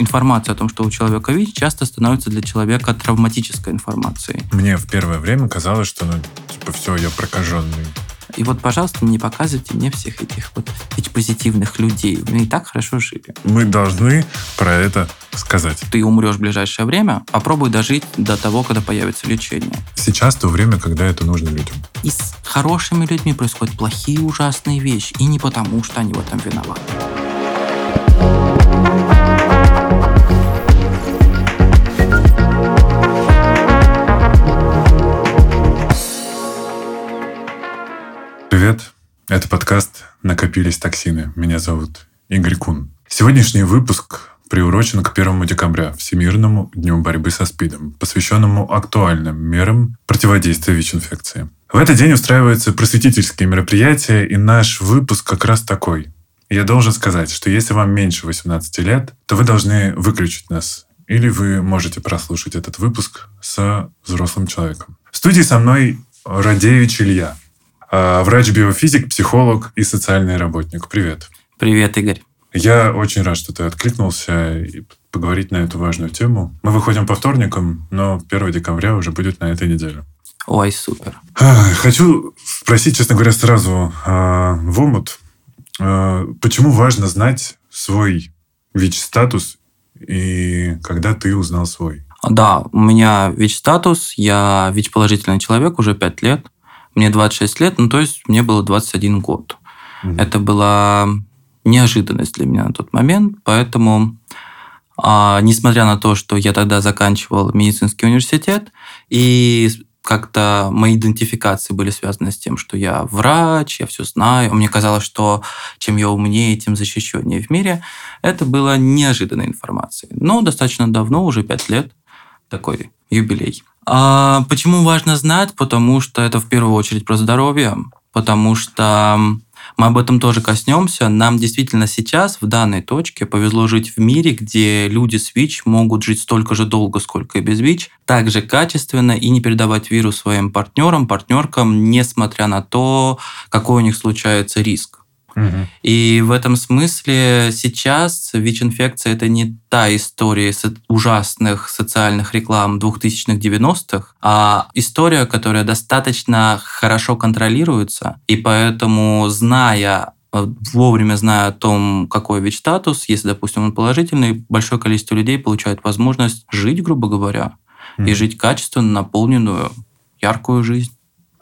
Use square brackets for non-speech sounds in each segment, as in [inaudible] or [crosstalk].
информация о том, что у человека ВИЧ, часто становится для человека травматической информацией. Мне в первое время казалось, что, ну, типа, все, я прокаженный. И вот, пожалуйста, не показывайте мне всех этих вот ВИЧ-позитивных людей. Мы и так хорошо жили. Мы должны про это сказать. Ты умрешь в ближайшее время, попробуй дожить до того, когда появится лечение. Сейчас то время, когда это нужно людям. И с хорошими людьми происходят плохие ужасные вещи. И не потому, что они в этом виноваты. Это подкаст «Накопились токсины». Меня зовут Игорь Кун. Сегодняшний выпуск приурочен к 1 декабря, Всемирному дню борьбы со СПИДом, посвященному актуальным мерам противодействия ВИЧ-инфекции. В этот день устраиваются просветительские мероприятия, и наш выпуск как раз такой. Я должен сказать, что если вам меньше 18 лет, то вы должны выключить нас или вы можете прослушать этот выпуск с взрослым человеком. В студии со мной Радевич Илья, врач-биофизик, психолог и социальный работник. Привет. Привет, Игорь. Я очень рад, что ты откликнулся и поговорить на эту важную тему. Мы выходим по вторникам, но 1 декабря уже будет на этой неделе. Ой, супер. Хочу спросить, честно говоря, сразу а, в омут, а, почему важно знать свой ВИЧ-статус и когда ты узнал свой? Да, у меня ВИЧ-статус, я ВИЧ-положительный человек уже 5 лет. Мне 26 лет, ну то есть мне было 21 год. Угу. Это была неожиданность для меня на тот момент, поэтому, а, несмотря на то, что я тогда заканчивал медицинский университет, и как-то мои идентификации были связаны с тем, что я врач, я все знаю. Мне казалось, что чем я умнее, тем защищеннее в мире. Это было неожиданной информацией. Но достаточно давно, уже пять лет, такой юбилей. А почему важно знать? Потому что это в первую очередь про здоровье, потому что мы об этом тоже коснемся. Нам действительно сейчас, в данной точке, повезло жить в мире, где люди с ВИЧ могут жить столько же долго, сколько и без ВИЧ, так же качественно и не передавать вирус своим партнерам, партнеркам, несмотря на то, какой у них случается риск. И в этом смысле сейчас ВИЧ-инфекция – это не та история ужасных социальных реклам 2000-х, 90-х, а история, которая достаточно хорошо контролируется, и поэтому, зная вовремя зная о том, какой ВИЧ-статус, если, допустим, он положительный, большое количество людей получает возможность жить, грубо говоря, mm и жить качественно, наполненную, яркую жизнь.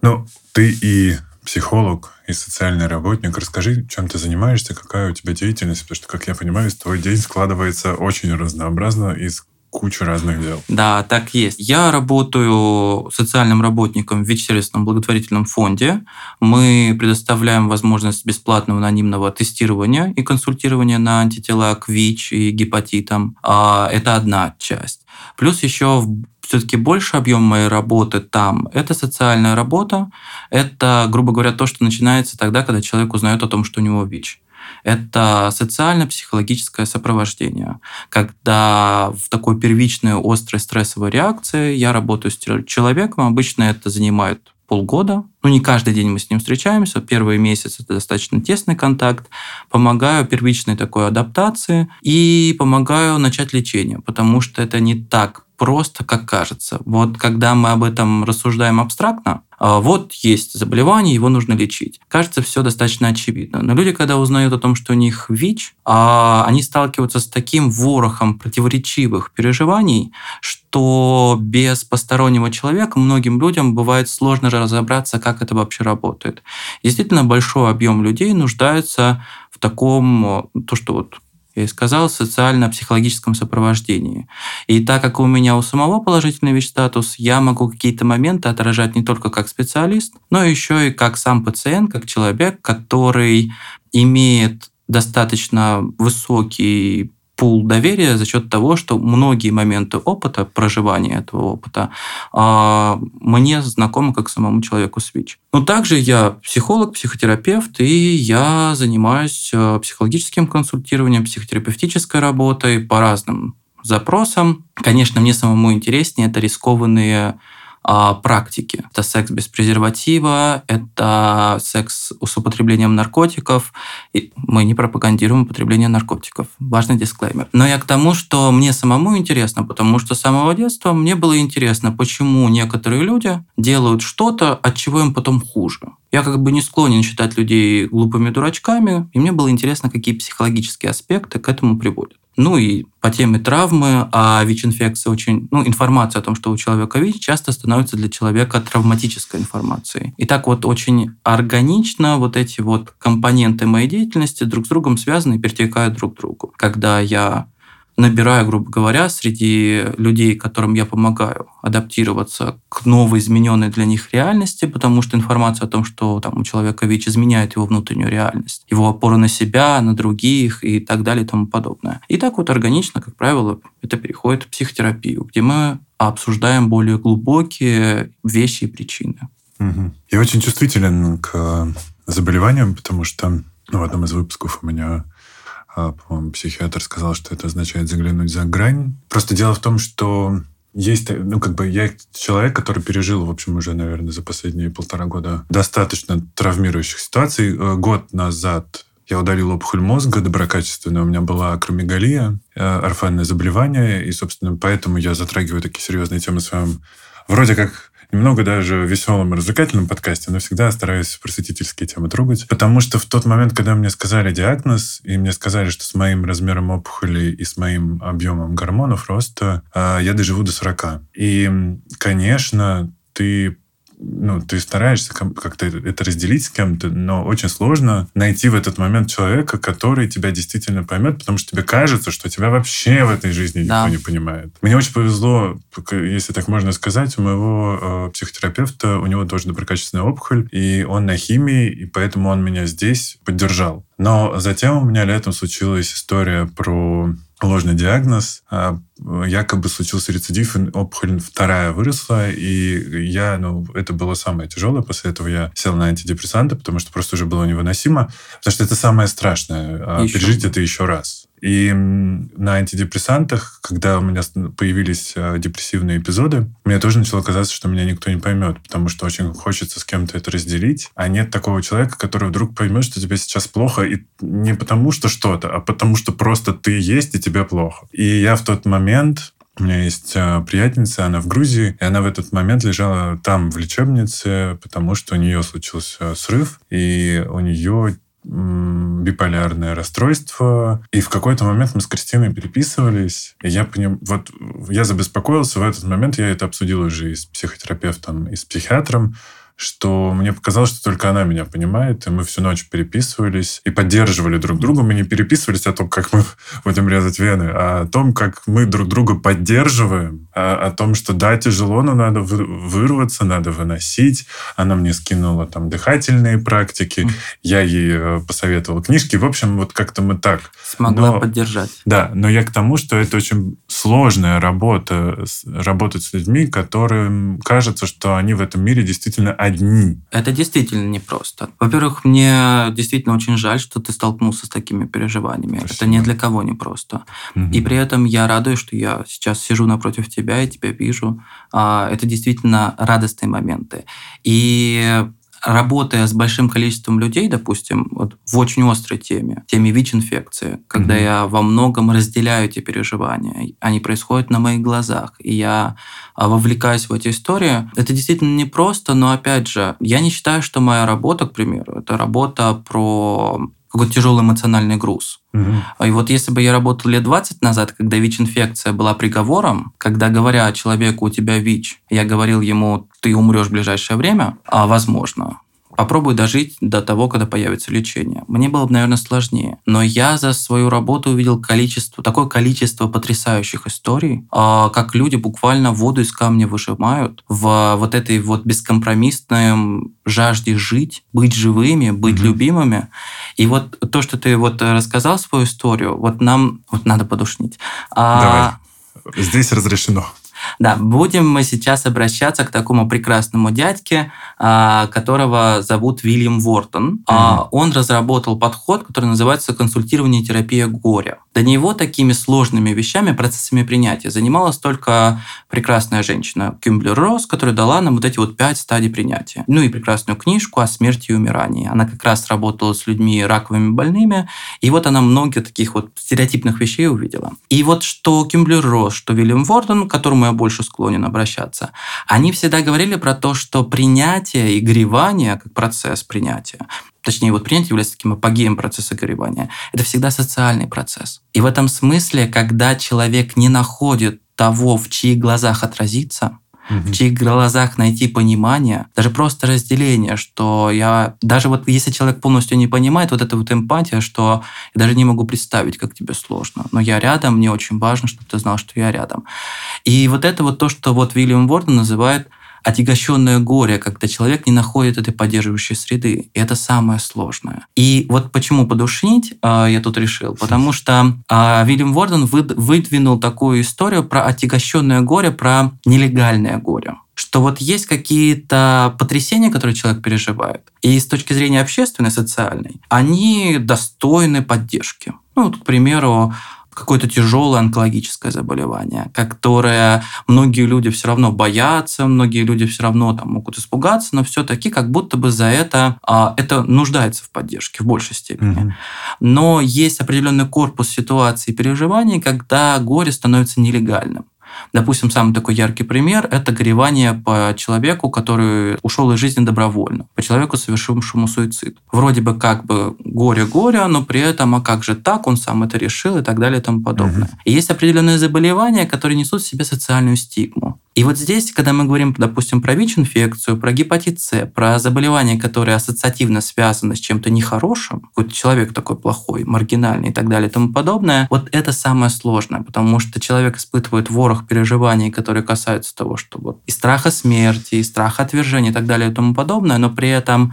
Ну, ты и психолог и социальный работник. Расскажи, чем ты занимаешься, какая у тебя деятельность, потому что, как я понимаю, твой день складывается очень разнообразно из кучи разных дел. Да, так есть. Я работаю социальным работником в ВИЧ-сервисном благотворительном фонде. Мы предоставляем возможность бесплатного анонимного тестирования и консультирования на антитела к ВИЧ и гепатитам. А, это одна часть. Плюс еще все-таки больше объем моей работы там – это социальная работа. Это, грубо говоря, то, что начинается тогда, когда человек узнает о том, что у него ВИЧ. Это социально-психологическое сопровождение, когда в такой первичной острой стрессовой реакции я работаю с человеком, обычно это занимает полгода. Ну, не каждый день мы с ним встречаемся. Первый месяц это достаточно тесный контакт. Помогаю первичной такой адаптации и помогаю начать лечение, потому что это не так просто, как кажется. Вот когда мы об этом рассуждаем абстрактно, а, вот есть заболевание, его нужно лечить. Кажется, все достаточно очевидно. Но люди, когда узнают о том, что у них ВИЧ, а, они сталкиваются с таким ворохом противоречивых переживаний, что без постороннего человека многим людям бывает сложно разобраться, как это вообще работает. Действительно, большой объем людей нуждается в таком, то, что вот я и сказал, социально-психологическом сопровождении. И так как у меня у самого положительный ВИЧ-статус, я могу какие-то моменты отражать не только как специалист, но еще и как сам пациент, как человек, который имеет достаточно высокий пул доверия за счет того, что многие моменты опыта, проживания этого опыта, а, мне знакомы как самому человеку с. Но также я психолог, психотерапевт, и я занимаюсь а, психологическим консультированием, психотерапевтической работой по разным запросам. Конечно, мне самому интереснее это рискованные а, практики. Это секс без презерватива, это секс с употреблением наркотиков. И мы не пропагандируем употребление наркотиков. Важный дисклеймер. Но я к тому, что мне самому интересно, потому что с самого детства мне было интересно, почему некоторые люди делают что-то, от чего им потом хуже. Я как бы не склонен считать людей глупыми дурачками, и мне было интересно, какие психологические аспекты к этому приводят. Ну и по теме травмы, а ВИЧ-инфекция очень... Ну, информация о том, что у человека ВИЧ, часто становится для человека травматической информацией. И так вот очень органично вот эти вот компоненты моей деятельности друг с другом связаны и перетекают друг к другу. Когда я набираю, грубо говоря, среди людей, которым я помогаю адаптироваться к новой измененной для них реальности, потому что информация о том, что там у человека ВИЧ изменяет его внутреннюю реальность, его опору на себя, на других и так далее и тому подобное. И так вот органично, как правило, это переходит в психотерапию, где мы обсуждаем более глубокие вещи и причины. Я очень чувствителен к заболеваниям, потому что ну, в одном из выпусков у меня а, по-моему, психиатр сказал, что это означает заглянуть за грань. Просто дело в том, что есть, ну, как бы я человек, который пережил, в общем, уже, наверное, за последние полтора года достаточно травмирующих ситуаций. Э, год назад я удалил опухоль мозга доброкачественная, у меня была акромегалия, э, орфанное заболевание, и, собственно, поэтому я затрагиваю такие серьезные темы в своем вроде как немного даже веселом и развлекательном подкасте, но всегда стараюсь просветительские темы трогать. Потому что в тот момент, когда мне сказали диагноз, и мне сказали, что с моим размером опухоли и с моим объемом гормонов роста а, я доживу до 40. И, конечно, ты ну, ты стараешься как-то это разделить с кем-то, но очень сложно найти в этот момент человека, который тебя действительно поймет, потому что тебе кажется, что тебя вообще в этой жизни да. никто не понимает. Мне очень повезло, если так можно сказать, у моего э, психотерапевта, у него тоже доброкачественная опухоль, и он на химии, и поэтому он меня здесь поддержал. Но затем у меня летом случилась история про ложный диагноз. А, якобы случился рецидив, опухоль вторая выросла, и я, ну, это было самое тяжелое. После этого я сел на антидепрессанты, потому что просто уже было невыносимо. Потому что это самое страшное. А, еще. Пережить это еще раз. И на антидепрессантах, когда у меня появились а, депрессивные эпизоды, мне тоже начало казаться, что меня никто не поймет, потому что очень хочется с кем-то это разделить, а нет такого человека, который вдруг поймет, что тебе сейчас плохо, и не потому что что-то, а потому что просто ты есть, и тебе плохо. И я в тот момент у меня есть а, приятельница, она в Грузии, и она в этот момент лежала там, в лечебнице, потому что у нее случился срыв, и у нее биполярное расстройство. И в какой-то момент мы с Кристиной переписывались, и я поним... вот я забеспокоился в этот момент, я это обсудил уже и с психотерапевтом, и с психиатром, что мне показалось, что только она меня понимает, и мы всю ночь переписывались и поддерживали друг друга. Мы не переписывались о том, как мы [laughs] будем резать вены, а о том, как мы друг друга поддерживаем, а о том, что да, тяжело, но надо вырваться, надо выносить. Она мне скинула там дыхательные практики, mm. я ей э, посоветовал книжки. В общем, вот как-то мы так. Смогла но, поддержать. Да, но я к тому, что это очень сложная работа, работать с людьми, которым кажется, что они в этом мире действительно одни. Это действительно непросто. Во-первых, мне действительно очень жаль, что ты столкнулся с такими переживаниями. Спасибо. Это ни для кого не просто. Угу. И при этом я радуюсь, что я сейчас сижу напротив тебя и тебя вижу. А, это действительно радостные моменты. И работая с большим количеством людей, допустим, вот в очень острой теме, теме ВИЧ-инфекции, когда mm-hmm. я во многом разделяю эти переживания, они происходят на моих глазах, и я а, вовлекаюсь в эти истории, это действительно непросто, но опять же, я не считаю, что моя работа, к примеру, это работа про какой-то тяжелый эмоциональный груз. Угу. И вот если бы я работал лет 20 назад, когда ВИЧ-инфекция была приговором, когда, говоря человеку, у тебя ВИЧ, я говорил ему, ты умрешь в ближайшее время, а возможно, попробуй дожить до того, когда появится лечение. Мне было бы, наверное, сложнее. Но я за свою работу увидел количество, такое количество потрясающих историй, а, как люди буквально воду из камня выжимают в вот этой вот бескомпромиссной жажде жить, быть живыми, быть mm-hmm. любимыми. И вот то, что ты вот рассказал свою историю, вот нам вот надо подушнить. А, Давай. Здесь разрешено. Да, будем мы сейчас обращаться к такому прекрасному дядьке, а, которого зовут Вильям Вортон. Mm-hmm. Он разработал подход, который называется консультирование и терапия горя. До него такими сложными вещами, процессами принятия занималась только прекрасная женщина Кюмблер-Росс, которая дала нам вот эти вот пять стадий принятия. Ну и прекрасную книжку о смерти и умирании. Она как раз работала с людьми раковыми больными, и вот она много таких вот стереотипных вещей увидела. И вот что Кюмблер-Росс, что Вильям Ворден, к которому я больше склонен обращаться, они всегда говорили про то, что принятие и горевание, как процесс принятия, точнее, вот принятие является таким апогеем процесса горевания. Это всегда социальный процесс. И в этом смысле, когда человек не находит того, в чьих глазах отразиться, в чьих глазах найти понимание, даже просто разделение, что я... Даже вот если человек полностью не понимает, вот эта вот эмпатия, что я даже не могу представить, как тебе сложно. Но я рядом, мне очень важно, чтобы ты знал, что я рядом. И вот это вот то, что вот Вильям Ворден называет отягощенное горе, когда человек не находит этой поддерживающей среды. И это самое сложное. И вот почему подушнить э, я тут решил? Потому что э, Вильям Ворден выдвинул такую историю про отягощенное горе, про нелегальное горе что вот есть какие-то потрясения, которые человек переживает, и с точки зрения общественной, социальной, они достойны поддержки. Ну, вот, к примеру, какое-то тяжелое онкологическое заболевание, которое многие люди все равно боятся, многие люди все равно там могут испугаться, но все-таки как будто бы за это а, это нуждается в поддержке в большей степени. Угу. Но есть определенный корпус ситуаций и переживаний, когда горе становится нелегальным. Допустим, самый такой яркий пример – это горевание по человеку, который ушел из жизни добровольно, по человеку, совершившему суицид. Вроде бы как бы горе-горе, но при этом, а как же так, он сам это решил и так далее и тому подобное. Угу. И есть определенные заболевания, которые несут в себе социальную стигму. И вот здесь, когда мы говорим, допустим, про ВИЧ-инфекцию, про гепатит С, про заболевания, которые ассоциативно связаны с чем-то нехорошим, какой-то человек такой плохой, маргинальный и так далее и тому подобное, вот это самое сложное, потому что человек испытывает ворох переживаний, которые касаются того, что вот и страха смерти, и страха отвержения и так далее и тому подобное, но при этом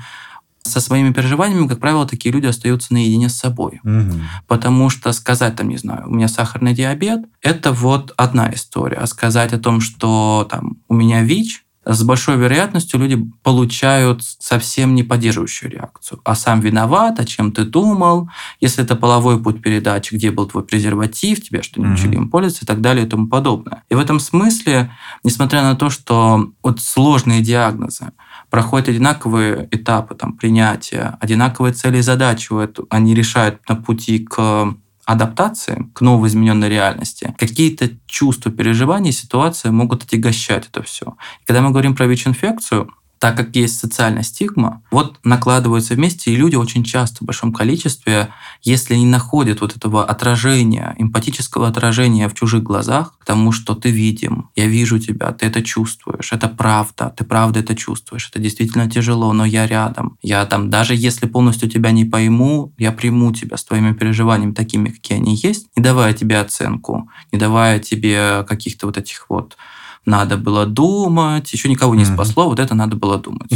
со своими переживаниями, как правило, такие люди остаются наедине с собой. Угу. Потому что сказать там, не знаю, у меня сахарный диабет, это вот одна история. А сказать о том, что там у меня ВИЧ, с большой вероятностью люди получают совсем не поддерживающую реакцию. А сам виноват, о чем ты думал, если это половой путь передачи, где был твой презерватив, тебе что не учили им пользоваться и так далее и тому подобное. И в этом смысле, несмотря на то, что вот сложные диагнозы, проходят одинаковые этапы там, принятия, одинаковые цели и задачи, они решают на пути к адаптации к новой измененной реальности, какие-то чувства, переживания, ситуации могут отягощать это все. И когда мы говорим про ВИЧ-инфекцию, так как есть социальная стигма, вот накладываются вместе, и люди очень часто в большом количестве, если не находят вот этого отражения, эмпатического отражения в чужих глазах, к тому, что ты видим, я вижу тебя, ты это чувствуешь, это правда, ты правда это чувствуешь, это действительно тяжело, но я рядом. Я там, даже если полностью тебя не пойму, я приму тебя с твоими переживаниями такими, какие они есть, не давая тебе оценку, не давая тебе каких-то вот этих вот надо было думать, еще никого не спасло, вот это надо было думать.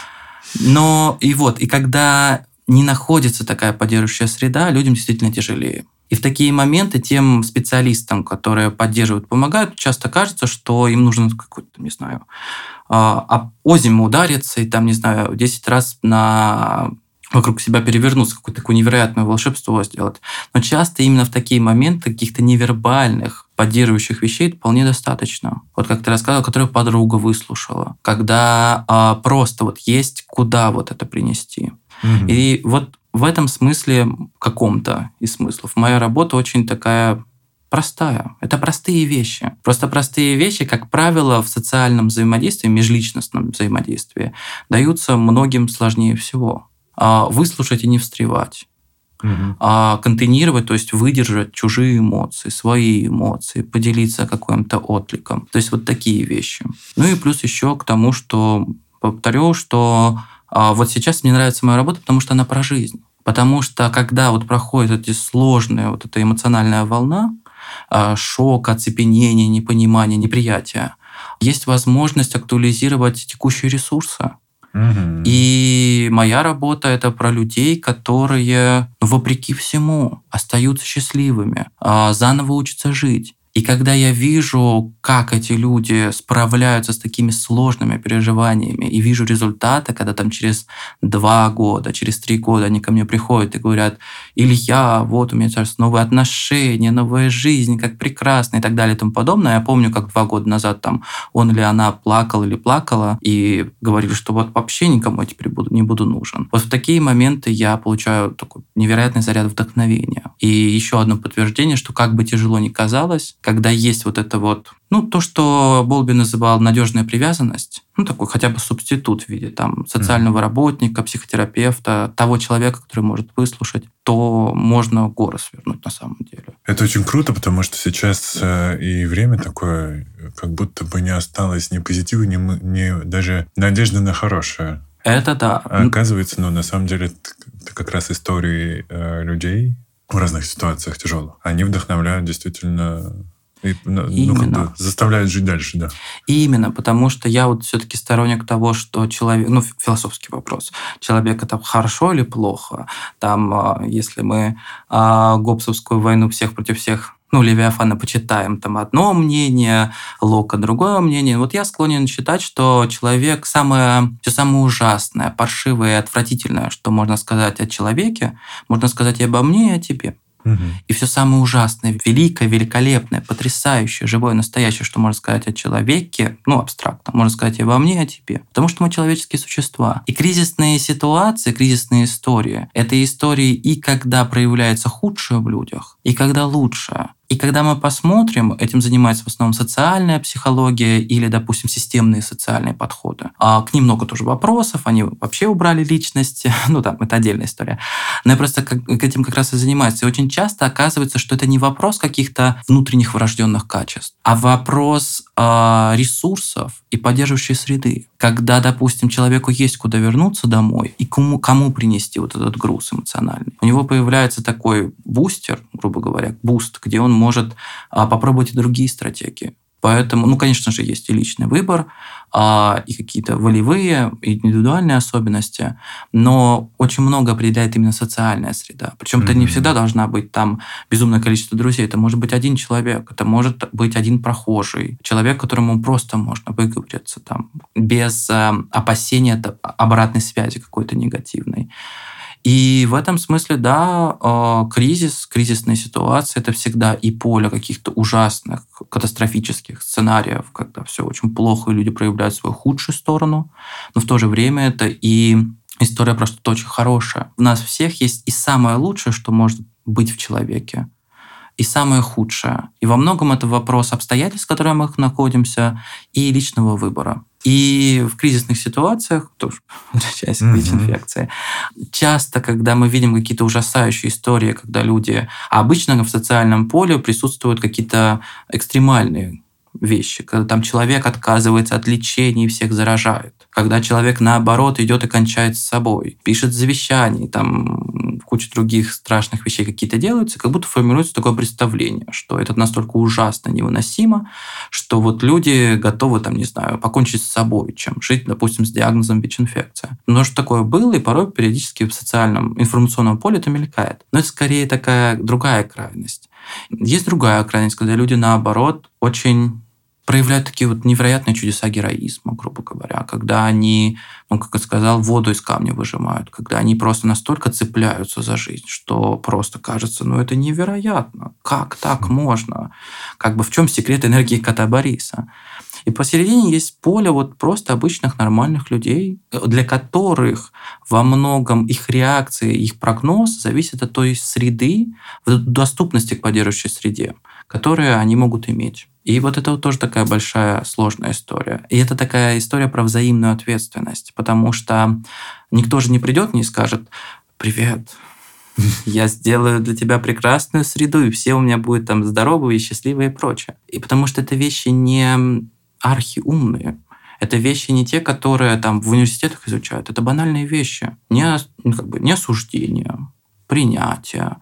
[laughs] Но и вот, и когда не находится такая поддерживающая среда, людям действительно тяжелее. И в такие моменты тем специалистам, которые поддерживают, помогают, часто кажется, что им нужно какой-то, не знаю, а, о зиму удариться и там, не знаю, 10 раз на вокруг себя перевернуться, какое-то такое невероятное волшебство сделать. Но часто именно в такие моменты каких-то невербальных, поддерживающих вещей вполне достаточно. Вот как ты рассказывал, которую подруга выслушала. Когда а, просто вот есть куда вот это принести. Угу. И вот в этом смысле, каком-то из смыслов, моя работа очень такая простая. Это простые вещи. Просто простые вещи, как правило, в социальном взаимодействии, межличностном взаимодействии даются многим сложнее всего. А, выслушать и не встревать. Угу. А контейнировать, то есть выдержать чужие эмоции, свои эмоции, поделиться каким-то откликом. То есть вот такие вещи. Ну и плюс еще к тому, что повторю, что а, вот сейчас мне нравится моя работа, потому что она про жизнь. Потому что когда вот проходят эти сложные, вот эта эмоциональная волна, а, шок, оцепенение, непонимание, неприятие, есть возможность актуализировать текущие ресурсы. И моя работа это про людей, которые, вопреки всему, остаются счастливыми, а, заново учатся жить. И когда я вижу, как эти люди справляются с такими сложными переживаниями, и вижу результаты, когда там через два года, через три года они ко мне приходят и говорят, Илья, вот у меня сейчас новые отношения, новая жизнь, как прекрасно и так далее и тому подобное. Я помню, как два года назад там он или она плакал или плакала и говорили, что вот вообще никому я теперь буду, не буду нужен. Вот в такие моменты я получаю такой невероятный заряд вдохновения. И еще одно подтверждение, что как бы тяжело ни казалось, когда есть вот это вот, ну, то, что Болби называл надежная привязанность, ну, такой хотя бы субститут в виде там социального работника, психотерапевта, того человека, который может выслушать, то можно горы свернуть на самом деле. Это очень круто, потому что сейчас э, и время такое, как будто бы не осталось ни позитива, ни, ни даже надежды на хорошее. Это да. А оказывается, ну, на самом деле, это как раз истории э, людей в разных ситуациях тяжелых. Они вдохновляют действительно и, ну, Именно. Как бы заставляют жить дальше, да. Именно, потому что я вот все-таки сторонник того, что человек, ну, философский вопрос, человек это хорошо или плохо? Там, а, если мы а, Гоббсовскую войну всех против всех ну, Левиафана почитаем, там одно мнение, Лока другое мнение. Вот я склонен считать, что человек самое, все самое ужасное, паршивое и отвратительное, что можно сказать о человеке, можно сказать и обо мне, и о тебе. И все самое ужасное, великое, великолепное, потрясающее, живое, настоящее, что можно сказать о человеке, ну, абстрактно, можно сказать и обо мне, и о тебе. Потому что мы человеческие существа. И кризисные ситуации, кризисные истории – это истории и когда проявляется худшее в людях, и когда лучшее. И когда мы посмотрим, этим занимается в основном социальная психология или, допустим, системные социальные подходы. А к ним много тоже вопросов, они вообще убрали личность, [laughs] ну там, это отдельная история. Но я просто к этим как раз и занимаюсь. И очень часто оказывается, что это не вопрос каких-то внутренних врожденных качеств, а вопрос э, ресурсов и поддерживающей среды. Когда, допустим, человеку есть куда вернуться домой и кому, кому принести вот этот груз эмоциональный. У него появляется такой бустер, грубо говоря, boost, где он может а, попробовать и другие стратегии. Поэтому, ну, конечно же, есть и личный выбор, а, и какие-то волевые, и индивидуальные особенности, но очень много определяет именно социальная среда. Причем mm-hmm. это не всегда должна быть там безумное количество друзей. Это может быть один человек, это может быть один прохожий, человек, которому просто можно выговориться там без э, опасения обратной связи какой-то негативной. И в этом смысле, да, э, кризис, кризисные ситуации – это всегда и поле каких-то ужасных, катастрофических сценариев, когда все очень плохо, и люди проявляют свою худшую сторону, но в то же время это и история про что-то очень хорошее. У нас всех есть и самое лучшее, что может быть в человеке, и самое худшее. И во многом это вопрос обстоятельств, в которых мы находимся, и личного выбора. И в кризисных ситуациях, тоже [laughs] возвращаясь к ВИЧ-инфекции, часто, когда мы видим какие-то ужасающие истории, когда люди, а обычно в социальном поле присутствуют какие-то экстремальные вещи, когда там человек отказывается от лечения и всех заражает, когда человек наоборот идет и кончает с собой, пишет завещание, там куча других страшных вещей какие-то делаются, как будто формируется такое представление, что это настолько ужасно невыносимо, что вот люди готовы, там, не знаю, покончить с собой, чем жить, допустим, с диагнозом ВИЧ-инфекция. Но что такое было, и порой периодически в социальном информационном поле это мелькает. Но это скорее такая другая крайность. Есть другая крайность, когда люди, наоборот, очень проявляют такие вот невероятные чудеса героизма, грубо говоря, когда они, ну, как я сказал, воду из камня выжимают, когда они просто настолько цепляются за жизнь, что просто кажется, ну, это невероятно. Как так можно? Как бы в чем секрет энергии кота Бориса? И посередине есть поле вот просто обычных нормальных людей, для которых во многом их реакция, их прогноз зависит от той среды, доступности к поддерживающей среде, которую они могут иметь. И вот это вот тоже такая большая сложная история. И это такая история про взаимную ответственность, потому что никто же не придет и скажет «Привет, [laughs] я сделаю для тебя прекрасную среду, и все у меня будут там здоровые, счастливые и прочее». И потому что это вещи не архиумные, это вещи не те, которые там в университетах изучают. Это банальные вещи. Не, ну, как бы, не осуждение, принятие,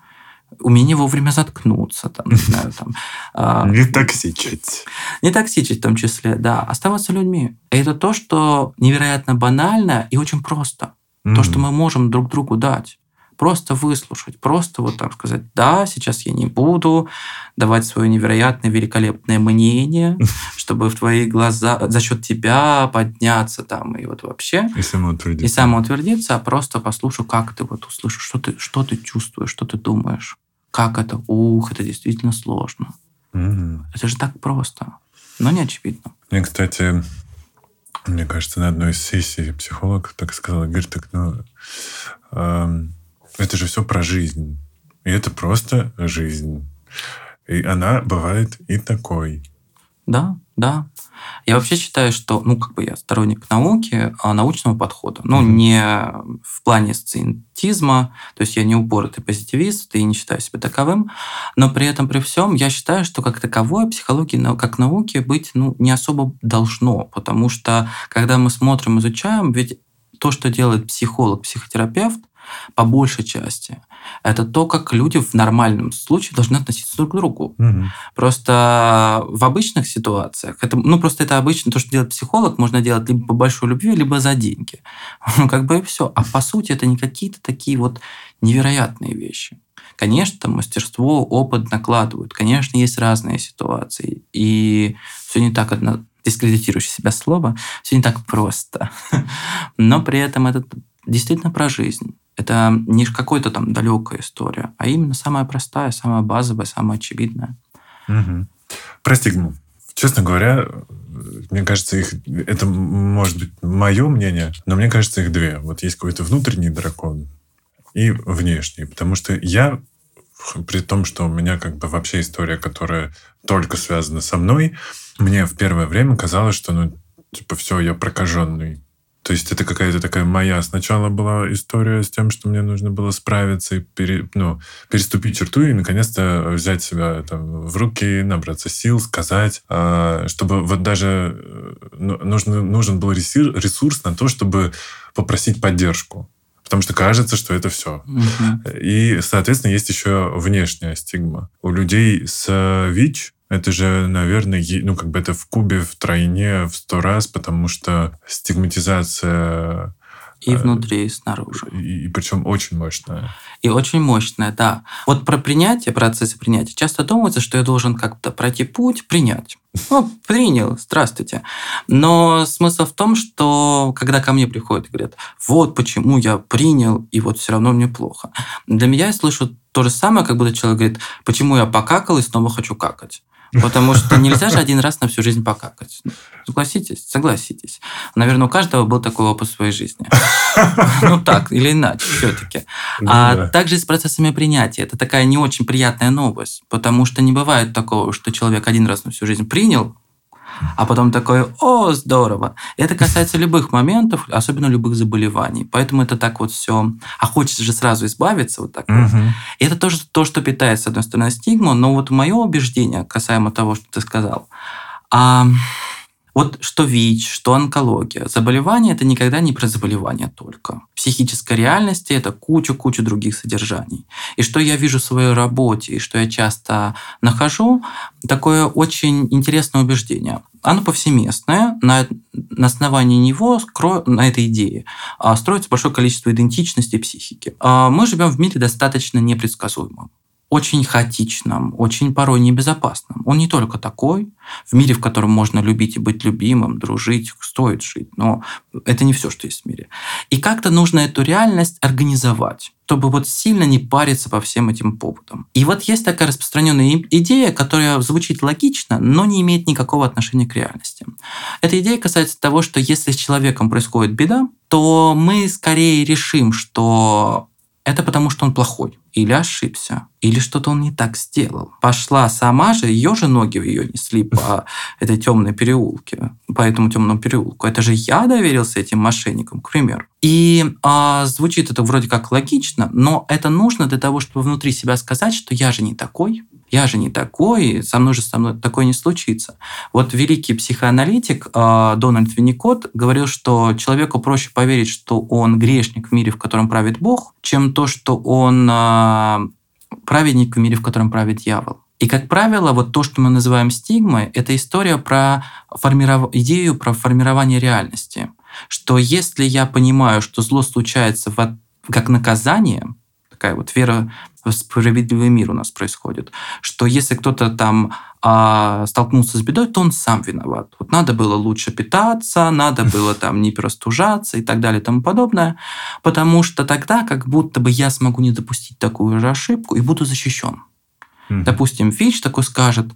умение вовремя заткнуться, там, не знаю, там... [laughs] А, не токсичить. Не токсичить в том числе, да. Оставаться людьми. Это то, что невероятно банально и очень просто. То, что мы можем друг другу дать. Просто выслушать, просто вот так сказать, да, сейчас я не буду давать свое невероятное, великолепное мнение, [laughs] чтобы в твои глаза за счет тебя подняться там и вот вообще. И самоутвердиться. И самоутвердиться, а просто послушаю, как ты вот услышишь, что ты, что ты чувствуешь, что ты думаешь. Как это? Ух, это действительно сложно. Мгм. Это же так просто, но не очевидно. Мне, кстати, мне кажется, на одной из сессий психолог так сказал, говорит, так, ну, эм, это же все про жизнь. И это просто жизнь. И она бывает и такой. Да, да. Я вообще считаю, что, ну, как бы я сторонник науки, а научного подхода. Ну, Мгм. не в плане сциентизма, то есть я не упоротый позитивист и не считаю себя таковым, но при этом, при всем, я считаю, что как таковой психологии как науки быть, ну, не особо должно, потому что, когда мы смотрим, изучаем, ведь то, что делает психолог, психотерапевт, по большей части, это то, как люди в нормальном случае должны относиться друг к другу. Мгм. Просто в обычных ситуациях, это, ну просто это обычно то, что делает психолог, можно делать либо по большой любви, либо за деньги. [laughs] Ну как бы и все. А по сути это не какие-то такие вот невероятные вещи. Конечно, там мастерство, опыт накладывают. Конечно, есть разные ситуации. И все не так одно дискредитирующее себя слово, все не так просто. [laughs] Но при этом это действительно про жизнь. Это не какая-то там далекая история, а именно самая простая, самая базовая, самая очевидная. Мгм. Про стигму. Честно говоря, мне кажется, их это может быть мое мнение, но мне кажется, их две. Вот есть какой-то внутренний дракон и внешний. Потому что я, при том, что у меня как бы вообще история, которая только связана со мной, мне в первое время казалось, что ну, типа, все, я прокаженный. То есть это какая-то такая моя сначала была история с тем, что мне нужно было справиться и пере- ну, переступить черту и наконец-то взять себя там, в руки, набраться сил, сказать, а, чтобы вот даже э, ну, нужно, нужен был ресурс на то, чтобы попросить поддержку. Потому что кажется, что это все. Мгм. И, соответственно, есть еще внешняя стигма. У людей с э, ВИЧ это же, наверное, ну, как бы это в кубе втройне, в сто раз, потому что стигматизация И Э, внутри, и снаружи. и, причем очень мощная. И очень мощная, да. Вот про принятие, процессы принятия. Часто думается, что я должен как-то пройти путь, принять. Ну, принял, здравствуйте. Но смысл в том, что когда ко мне приходят и говорят, вот почему я принял, и вот все равно мне плохо. Для меня я слышу то же самое, как будто человек говорит, почему я покакал и снова хочу какать. Потому что нельзя же один раз на всю жизнь покакать. Согласитесь? Согласитесь. Наверное, у каждого был такой опыт в своей жизни. Ну так, или иначе, все-таки. А Ну также с процессами принятия. Это такая не очень приятная новость, потому что не бывает такого, что человек один раз на всю жизнь принял, а потом такой, о, здорово. Это касается любых моментов, особенно любых заболеваний. Поэтому это так вот все. А хочется же сразу избавиться вот так. вот. Мгм. И это тоже то, что питает, с одной стороны, стигму, но вот мое убеждение касаемо того, что ты сказал, а, вот что ВИЧ, что онкология, заболевание это никогда не про заболевание только. В психической реальности это куча-куча других содержаний. И что я вижу в своей работе, и что я часто нахожу, такое очень интересное убеждение. Оно повсеместное, на, на основании него, на этой идее, а, строится большое количество идентичности психики. А, Мы живем в мире достаточно непредсказуемом очень хаотичном, очень порой небезопасном. Он не только такой. В мире, в котором можно любить и быть любимым, дружить, стоит жить. Но это не все, что есть в мире. И как-то нужно эту реальность организовать чтобы вот сильно не париться по всем этим поводам. И вот есть такая распространенная идея, которая звучит логично, но не имеет никакого отношения к реальности. Эта идея касается того, что если с человеком происходит беда, то мы скорее решим, что это потому, что он плохой, или ошибся, или что-то он не так сделал. Пошла сама же, ее же ноги ее несли по [laughs] этой темной переулке, по этому темному переулку. Это же я доверился этим мошенникам, к примеру. И а, звучит это вроде как логично, но это нужно для того, чтобы внутри себя сказать, что я же не такой, я же не такой, со мной же со мной такое не случится. Вот великий психоаналитик э, Дональд Винникот говорил, что человеку проще поверить, что он грешник в мире, в котором правит Бог, чем то, что он э, праведник в мире, в котором правит дьявол. И, как правило, вот то, что мы называем стигмой, это история про формиров... идею про формирование реальности. Что если я понимаю, что зло случается в... как наказание, такая вот вера справедливый мир у нас происходит, что если кто-то там а, столкнулся с бедой, то он сам виноват. Вот надо было лучше питаться, надо [laughs] было там не простужаться и так далее и тому подобное, потому что тогда как будто бы я смогу не допустить такую же ошибку и буду защищен. Mm-hmm. Допустим, ВИЧ такой скажет,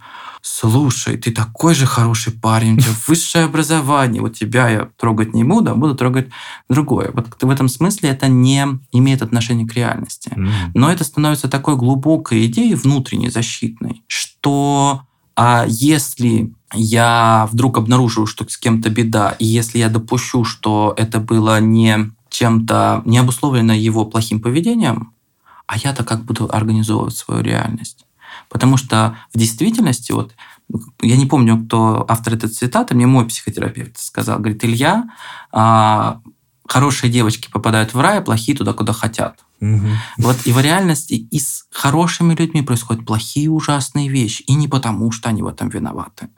слушай, ты такой же хороший парень, у тебя [laughs] высшее образование, вот тебя я трогать не буду, а буду трогать другое. Вот в этом смысле это не имеет отношения к реальности. Mm-hmm. Но это становится такой глубокой идеей внутренней, защитной, что а если я вдруг обнаружу, что с кем-то беда, и если я допущу, что это было не чем-то, не обусловлено его плохим поведением, а я-то как буду организовывать свою реальность? Потому что в действительности, вот я не помню, кто автор этой цитаты, мне мой психотерапевт сказал, говорит, Илья, а, хорошие девочки попадают в рай, а плохие туда, куда хотят. Угу. Вот и в реальности и с хорошими людьми происходят плохие ужасные вещи, и не потому, что они в этом виноваты.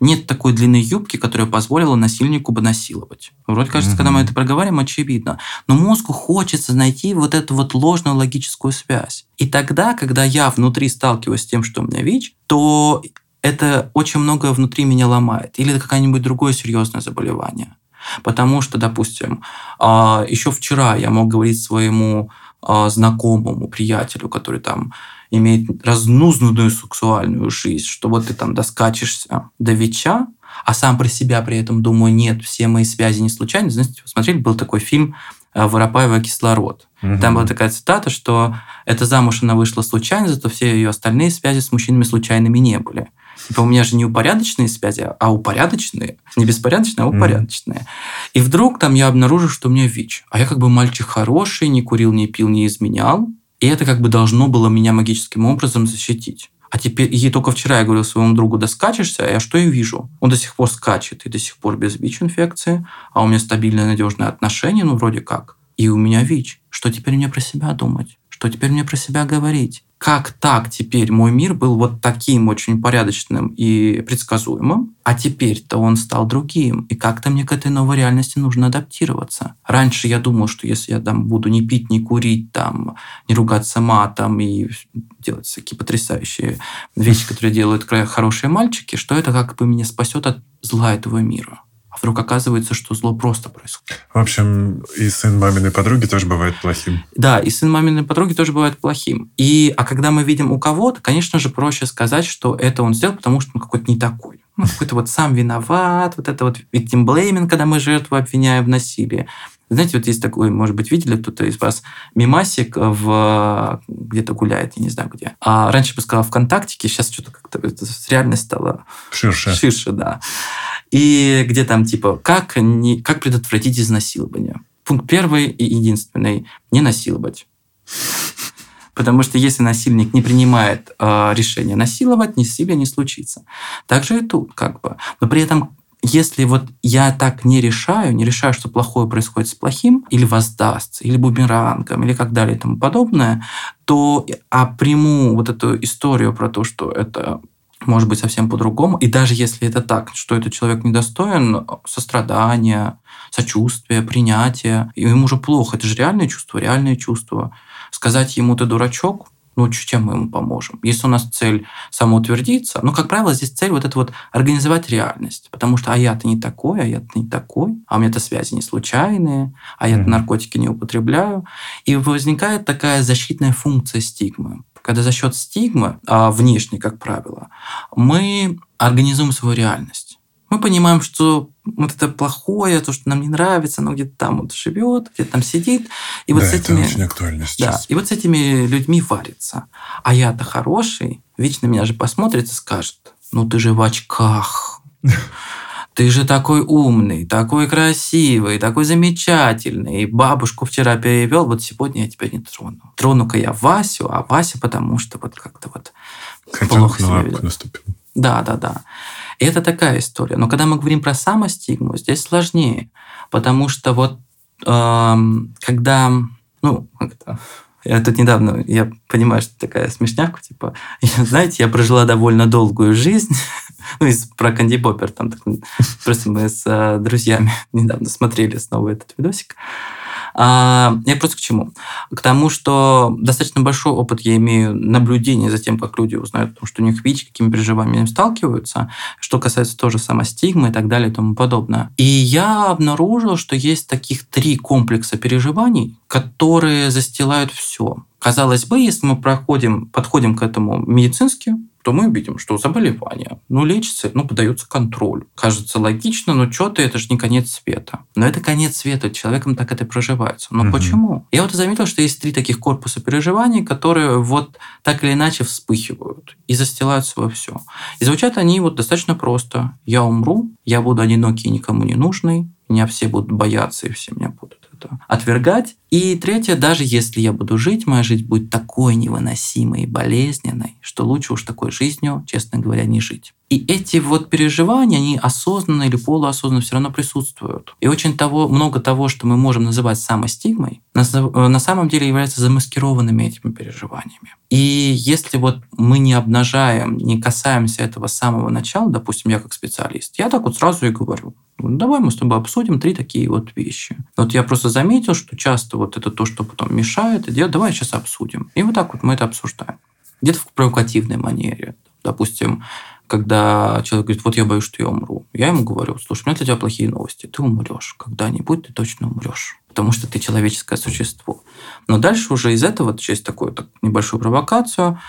Нет такой длинной юбки, которая позволила насильнику бы насиловать. Вроде кажется, угу. когда мы это проговариваем, очевидно. Но мозгу хочется найти вот эту вот ложную логическую связь. И тогда, когда я внутри сталкиваюсь с тем, что у меня ВИЧ, то это очень многое внутри меня ломает. Или это какое-нибудь другое серьезное заболевание. Потому что, допустим, а, еще вчера я мог говорить своему а, знакомому, приятелю, который там имеет разнузнанную сексуальную жизнь, что вот ты там доскачешься до ВИЧа, а сам про себя при этом думаю, нет, все мои связи не случайны. Знаете, посмотрели, был такой фильм э, Воропаева «Кислород». Угу. Там была такая цитата, что эта замуж она вышла случайно, зато все ее остальные связи с мужчинами случайными не были. Типа у меня же не упорядоченные связи, а упорядоченные. Не беспорядочные, а упорядоченные. Mm. И вдруг там я обнаружу, что у меня ВИЧ. А я как бы мальчик хороший, не курил, не пил, не изменял. И это как бы должно было меня магическим образом защитить. А теперь, и только вчера я говорил своему другу, да скачешься, а я что и вижу? Он до сих пор скачет и до сих пор без ВИЧ-инфекции, а у меня стабильное, надежное отношение, ну, вроде как. И у меня ВИЧ. Что теперь мне про себя думать? Что теперь мне про себя говорить? как так теперь мой мир был вот таким очень порядочным и предсказуемым, а теперь-то он стал другим, и как-то мне к этой новой реальности нужно адаптироваться. Раньше я думал, что если я там буду не пить, не курить, там, не ругаться матом и делать всякие потрясающие вещи, которые делают хорошие мальчики, что это как бы меня спасет от зла этого мира вдруг оказывается, что зло просто происходит. В общем, и сын маминой подруги тоже бывает плохим. Да, и сын маминой подруги тоже бывает плохим. И, а когда мы видим у кого-то, конечно же, проще сказать, что это он сделал, потому что он какой-то не такой. Ну, [laughs] какой-то вот сам виноват, вот это вот victim когда мы жертву обвиняем в насилии. Знаете, вот есть такой, может быть, видели кто-то из вас мимасик в где-то гуляет, я не знаю где. А раньше бы сказал ВКонтактике, сейчас что-то как-то реальность стала ширше. Ширше, да. И где там типа как, не, как предотвратить изнасилование. Пункт первый и единственный – не насиловать. Потому что если насильник не принимает э, решение насиловать, насилие не случится. Так же и тут как бы. Но при этом если вот я так не решаю, не решаю, что плохое происходит с плохим, или воздастся, или бумерангом, или как далее и тому подобное, то а приму вот эту историю про то, что это может быть совсем по-другому. И даже если это так, что этот человек недостоин сострадания, сочувствия, принятия, ему уже плохо, это же реальное чувство, реальное чувство. Сказать ему «ты дурачок», ну, чем мы ему поможем? Если у нас цель самоутвердиться, ну, как правило, здесь цель вот это вот организовать реальность, потому что а я-то не такой, а я-то не такой, а у меня-то связи не случайные, а я-то mm-hmm. наркотики не употребляю. И возникает такая защитная функция стигмы когда за счет стигмы, а внешней, как правило, мы организуем свою реальность. Мы понимаем, что вот это плохое, то, что нам не нравится, оно где-то там вот живет, где-то там сидит. И вот да, с этими, это очень актуально сейчас. Да, и вот с этими людьми варится. А я-то хороший, вечно меня же посмотрит и скажет, ну ты же в очках. [laughs] ты же такой умный, такой красивый, такой замечательный. И бабушку вчера перевел, вот сегодня я тебя не трону. Трону-ка я Васю, а Вася потому что вот как-то вот Хотя плохо себя ведет. наступил. Да, да, да. И это такая история. Но когда мы говорим про самостигму, здесь сложнее. Потому что вот эм, когда, ну, как-то я тут недавно, я понимаю, что такая смешняка, типа, [laughs] знаете, я прожила довольно долгую жизнь, [laughs] ну, из, про Канди Поппер, там, так, просто мы с э, друзьями [laughs] недавно смотрели снова этот видосик, А, я просто к чему? К тому, что достаточно большой опыт я имею наблюдения за тем, как люди узнают, что у них ВИЧ, какими переживаниями сталкиваются, что касается тоже самостигмы и так далее и тому подобное. И я обнаружил, что есть таких три комплекса переживаний, которые застилают все. Казалось бы, если мы проходим, подходим к этому медицински, то мы видим, что заболевание, ну, лечится, ну, подается контроль. Кажется логично, но что-то это же не конец света. Но это конец света, человеком так это проживается. Но угу. почему? Я вот заметил, что есть три таких корпуса переживаний, которые вот так или иначе вспыхивают и застилаются во все. И звучат они вот достаточно просто. Я умру, я буду одинокий и никому не нужный, меня все будут бояться и все меня будут это отвергать. И третье, даже если я буду жить, моя жизнь будет такой невыносимой и болезненной, что лучше уж такой жизнью, честно говоря, не жить. И эти вот переживания, они осознанно или полуосознанно все равно присутствуют. И очень того, много того, что мы можем называть самостигмой, на, на самом деле является замаскированными этими переживаниями. И если вот мы не обнажаем, не касаемся этого с самого начала, допустим, я как специалист, я так вот сразу и говорю, ну, давай мы с тобой обсудим три такие вот вещи. Вот я просто заметил, что часто вот это то, что потом мешает, и давай сейчас обсудим. И вот так вот мы это обсуждаем. Где-то в провокативной манере. Допустим, когда человек говорит, вот я боюсь, что я умру. Я ему говорю, слушай, у меня для тебя плохие новости. Ты умрешь. Когда-нибудь ты точно умрешь. Потому что ты человеческое существо. Но дальше уже из этого, через такую так, небольшую провокацию,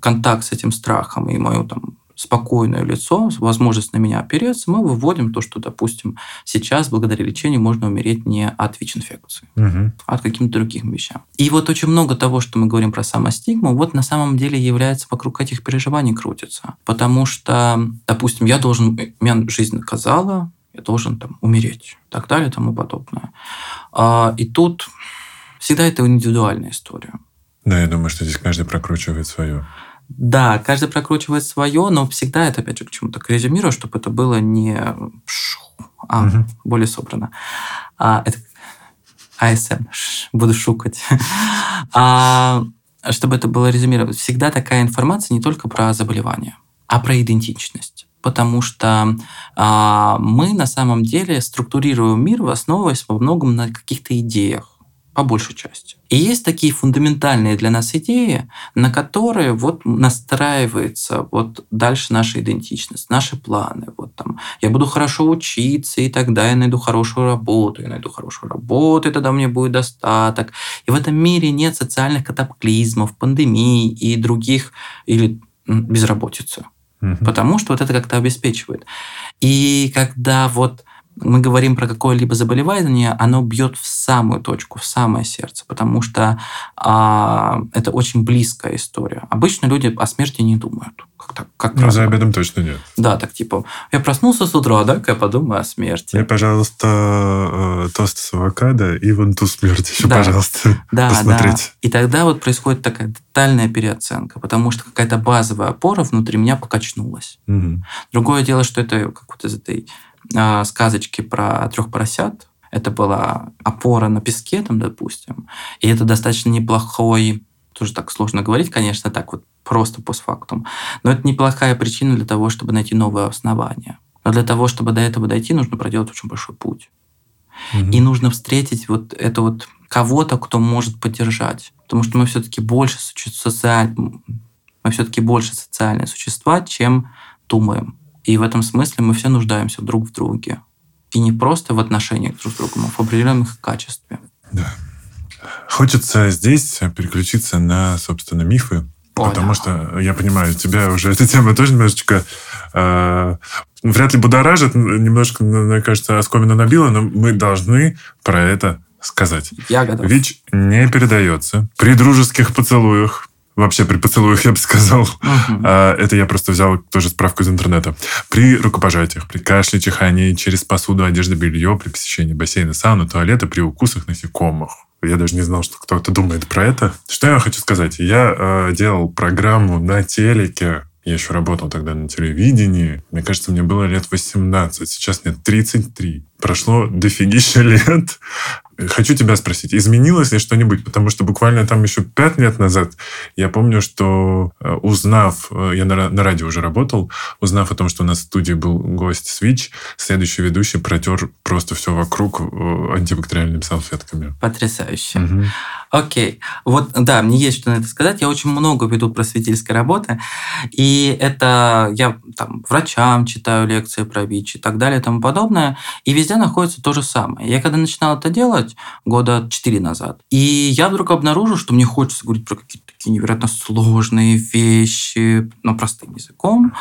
контакт с этим страхом и мою там спокойное лицо, возможность на меня опереться, мы выводим то, что, допустим, сейчас благодаря лечению можно умереть не от ВИЧ-инфекции, угу. а от каким-то другим вещам. И вот очень много того, что мы говорим про самостигму, вот на самом деле является вокруг этих переживаний крутится. Потому что, допустим, я должен, меня жизнь наказала, я должен там умереть, и так далее и тому подобное. А, и тут всегда это индивидуальная история. Да, я думаю, что здесь каждый прокручивает свое. Да, каждый прокручивает свое, но всегда это, опять же, к чему-то к резюмирую, чтобы это было не а угу. более собрано. А, это АСМ, буду шукать. а, чтобы это было резюмировать. Всегда такая информация не только про заболевание, а про идентичность. Потому что а, мы на самом деле структурируем мир, основываясь во многом на каких-то идеях по большей части. И есть такие фундаментальные для нас идеи, на которые вот настраивается вот дальше наша идентичность, наши планы. Вот там я буду хорошо учиться, и тогда я найду хорошую работу, я найду хорошую работу, и тогда меня будет достаток. И в этом мире нет социальных катаклизмов, пандемий и других, или безработицы. Угу. Потому что вот это как-то обеспечивает. И когда вот мы говорим про какое-либо заболевание, оно бьет в самую точку, в самое сердце, потому что а, это очень близкая история. Обычно люди о смерти не думают. Как так, как ну, за обедом точно нет. Да, так типа, я проснулся с утра, да, я подумаю о смерти. Мне, пожалуйста, э, тост с авокадо и вон ту смерть еще, да. пожалуйста, да, посмотреть. Да. И тогда вот происходит такая тотальная переоценка, потому что какая-то базовая опора внутри меня покачнулась. Угу. Другое дело, что это как вот из этой э, сказочки про трех поросят. Это была опора на песке, там, допустим. И это достаточно неплохой, тоже так сложно говорить, конечно, так вот просто постфактум. Но это неплохая причина для того, чтобы найти новое основание. Но для того, чтобы до этого дойти, нужно проделать очень большой путь. Угу. И нужно встретить вот это вот кого-то, кто может поддержать. Потому что мы все-таки больше социаль... мы все-таки больше социальные существа, чем думаем. И в этом смысле мы все нуждаемся друг в друге. И не просто в отношениях друг с другом, а в определенных качестве. Да. Хочется здесь переключиться на, собственно, мифы. О, потому да. что, я понимаю, тебя уже [laughs] эта тема тоже немножечко э, вряд ли будоражит, немножко, мне кажется, оскомину набила, но мы должны про это сказать. Я готов. ВИЧ не передается при дружеских поцелуях, вообще при поцелуях, я бы сказал. Uh-huh. Это я просто взял тоже справку из интернета. При рукопожатиях, при кашле, чихании, через посуду, одежду, белье, при посещении бассейна, сауны, туалета, при укусах насекомых. Я даже не знал, что кто-то думает про это. Что я хочу сказать? Я э, делал программу на телеке. Я еще работал тогда на телевидении. Мне кажется, мне было лет 18. Сейчас мне 33. Прошло дофигища [laughs] лет. Хочу тебя спросить, изменилось ли что-нибудь? Потому что буквально там еще пять лет назад я помню, что э, узнав, э, я на, на радио уже работал, узнав о том, что у нас в студии был гость Switch, следующий ведущий протер просто все вокруг э, антибактериальными салфетками. Потрясающе. Угу. Окей. Вот, да, мне есть что на это сказать. Я очень много веду просветительской работы, и это я там врачам читаю лекции про ВИЧ и так далее и тому подобное, и везде находится то же самое. Я когда начинал это делать года четыре назад, и я вдруг обнаружил, что мне хочется говорить про какие-то такие невероятно сложные вещи, но простым языком,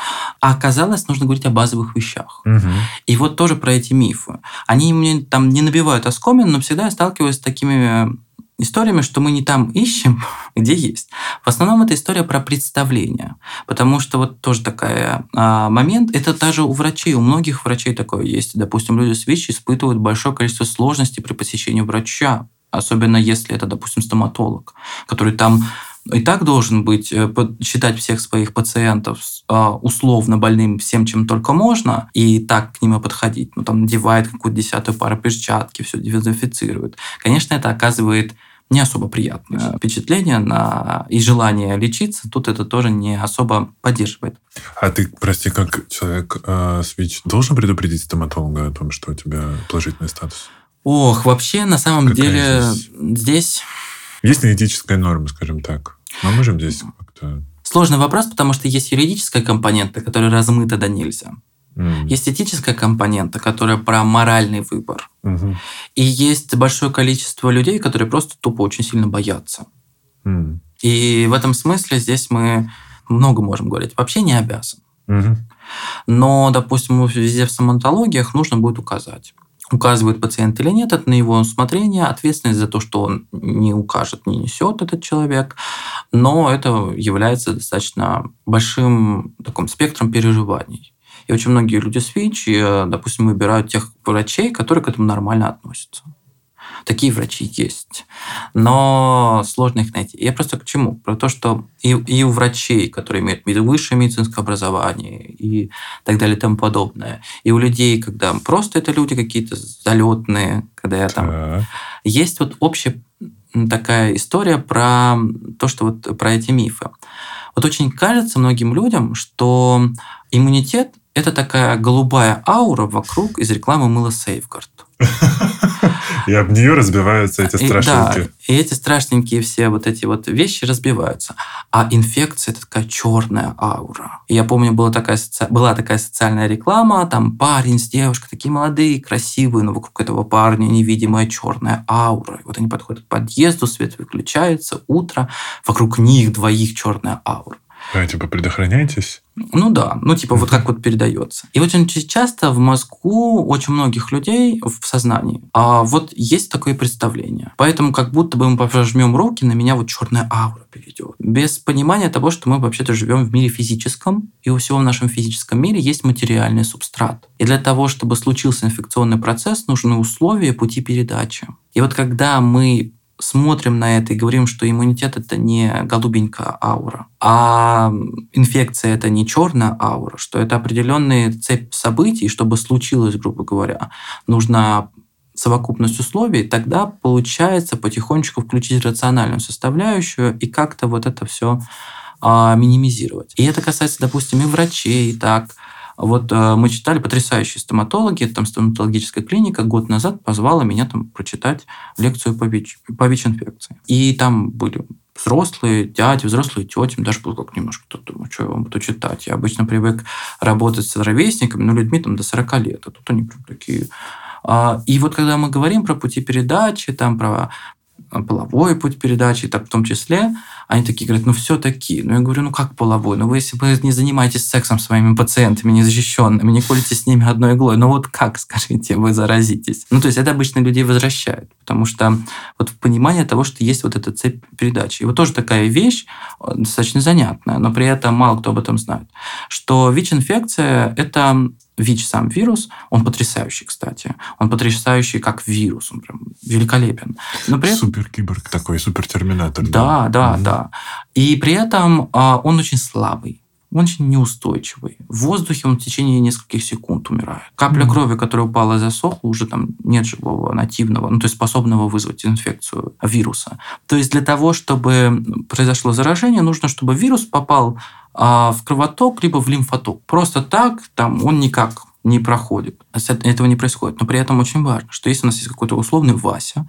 а оказалось, нужно говорить о базовых вещах. Угу. И вот тоже про эти мифы. Они мне там не набивают оскомин, но всегда я сталкиваюсь с такими историями, что мы не там ищем, [laughs] где есть. В основном это история про представление. Потому что вот тоже такой а, момент, это даже у врачей, у многих врачей такое есть. Допустим, люди с ВИЧ испытывают большое количество сложностей при посещении врача, особенно если это, допустим, стоматолог, который там и так должен быть, э, считать всех своих пациентов а, условно больным всем, чем только можно, и так к ним подходить. Ну, там, надевает какую-то десятую пару перчатки, все дезинфицирует. Конечно, это оказывает не особо приятное впечатление на и желание лечиться, тут это тоже не особо поддерживает. А ты, прости, как человек э, с ВИЧ, должен предупредить стоматолога о том, что у тебя положительный статус? Ох, вообще, на самом Какая деле, здесь... здесь... Есть ли этическая норма, скажем так? Мы можем здесь как-то... Сложный вопрос, потому что есть юридическая компонента, которая размыта до нельзя. Mm. Есть этическая компонента, которая про моральный выбор. Mm-hmm. И есть большое количество людей, которые просто тупо очень сильно боятся. Mm. И в этом смысле здесь мы много можем говорить. Вообще не обязан. Mm-hmm. Но, допустим, везде в стоматологиях нужно будет указать. Указывает пациент или нет, это на его усмотрение. Ответственность за то, что он не укажет, не несет этот человек. Но это является достаточно большим таким спектром переживаний. И очень многие люди с ВИЧ, э, допустим, выбирают тех врачей, которые к этому нормально относятся. Такие врачи есть. Но сложно их найти. Я просто к чему? Про то, что и, и у врачей, которые имеют высшее медицинское образование и так далее и тому подобное, и у людей, когда просто это люди какие-то залетные, когда я там... Да. Есть вот общая такая история про то, что вот про эти мифы. Вот очень кажется многим людям, что иммунитет это такая голубая аура вокруг из рекламы мыла Safeguard. [laughs] И об нее разбиваются эти страшненькие. Да, и эти страшненькие все вот эти вот вещи разбиваются. А инфекция – это такая черная аура. И я помню, была такая, соци... была такая социальная реклама, там парень с девушкой, такие молодые, красивые, но вокруг этого парня невидимая черная аура. И вот они подходят к подъезду, свет выключается, утро, вокруг них двоих черная аура. А, типа, предохраняйтесь? Ну да, ну типа вот как вот передается. И очень часто в мозгу очень многих людей в сознании а вот есть такое представление. Поэтому как будто бы мы пожмем руки, на меня вот черная аура перейдет. Без понимания того, что мы вообще-то живем в мире физическом, и у всего в нашем физическом мире есть материальный субстрат. И для того, чтобы случился инфекционный процесс, нужны условия пути передачи. И вот когда мы смотрим на это и говорим, что иммунитет это не голубенькая аура, а инфекция это не черная аура, что это определенная цепь событий, чтобы случилось, грубо говоря, нужна совокупность условий, тогда получается потихонечку включить рациональную составляющую и как-то вот это все а, минимизировать. И это касается, допустим, и врачей, и так, вот э, мы читали потрясающие стоматологи, там стоматологическая клиника год назад позвала меня там прочитать лекцию по ВИЧ, по ВИЧ-инфекции. И там были взрослые дяди, взрослые тети, даже был как немножко, думаю, что я вам буду читать. Я обычно привык работать с ровесниками, но людьми там до 40 лет, а тут они прям такие... А, и вот когда мы говорим про пути передачи, там про половой путь передачи, так в том числе, они такие говорят, ну все-таки. Ну я говорю, ну как половой? Ну вы, если вы не занимаетесь сексом с своими пациентами незащищенными, не колите с ними одной иглой, ну вот как, [laughs] скажите, вы заразитесь? Ну то есть это обычно людей возвращает, потому что вот понимание того, что есть вот эта цепь передачи. И вот тоже такая вещь, э, достаточно занятная, но при этом мало кто об этом знает, что ВИЧ-инфекция – это ВИЧ сам вирус, он потрясающий, кстати. Он потрясающий как вирус, он прям великолепен. Но при этом... Супер киборг такой, супер терминатор. Да, да, да. да. И при этом а, он очень слабый он очень неустойчивый. В воздухе он в течение нескольких секунд умирает. Капля mm-hmm. крови, которая упала и засохла, уже там нет живого нативного, ну то есть способного вызвать инфекцию вируса. То есть для того, чтобы произошло заражение, нужно, чтобы вирус попал а, в кровоток либо в лимфоток. Просто так там он никак не проходит. Этого не происходит. Но при этом очень важно, что если у нас есть какой-то условный Вася,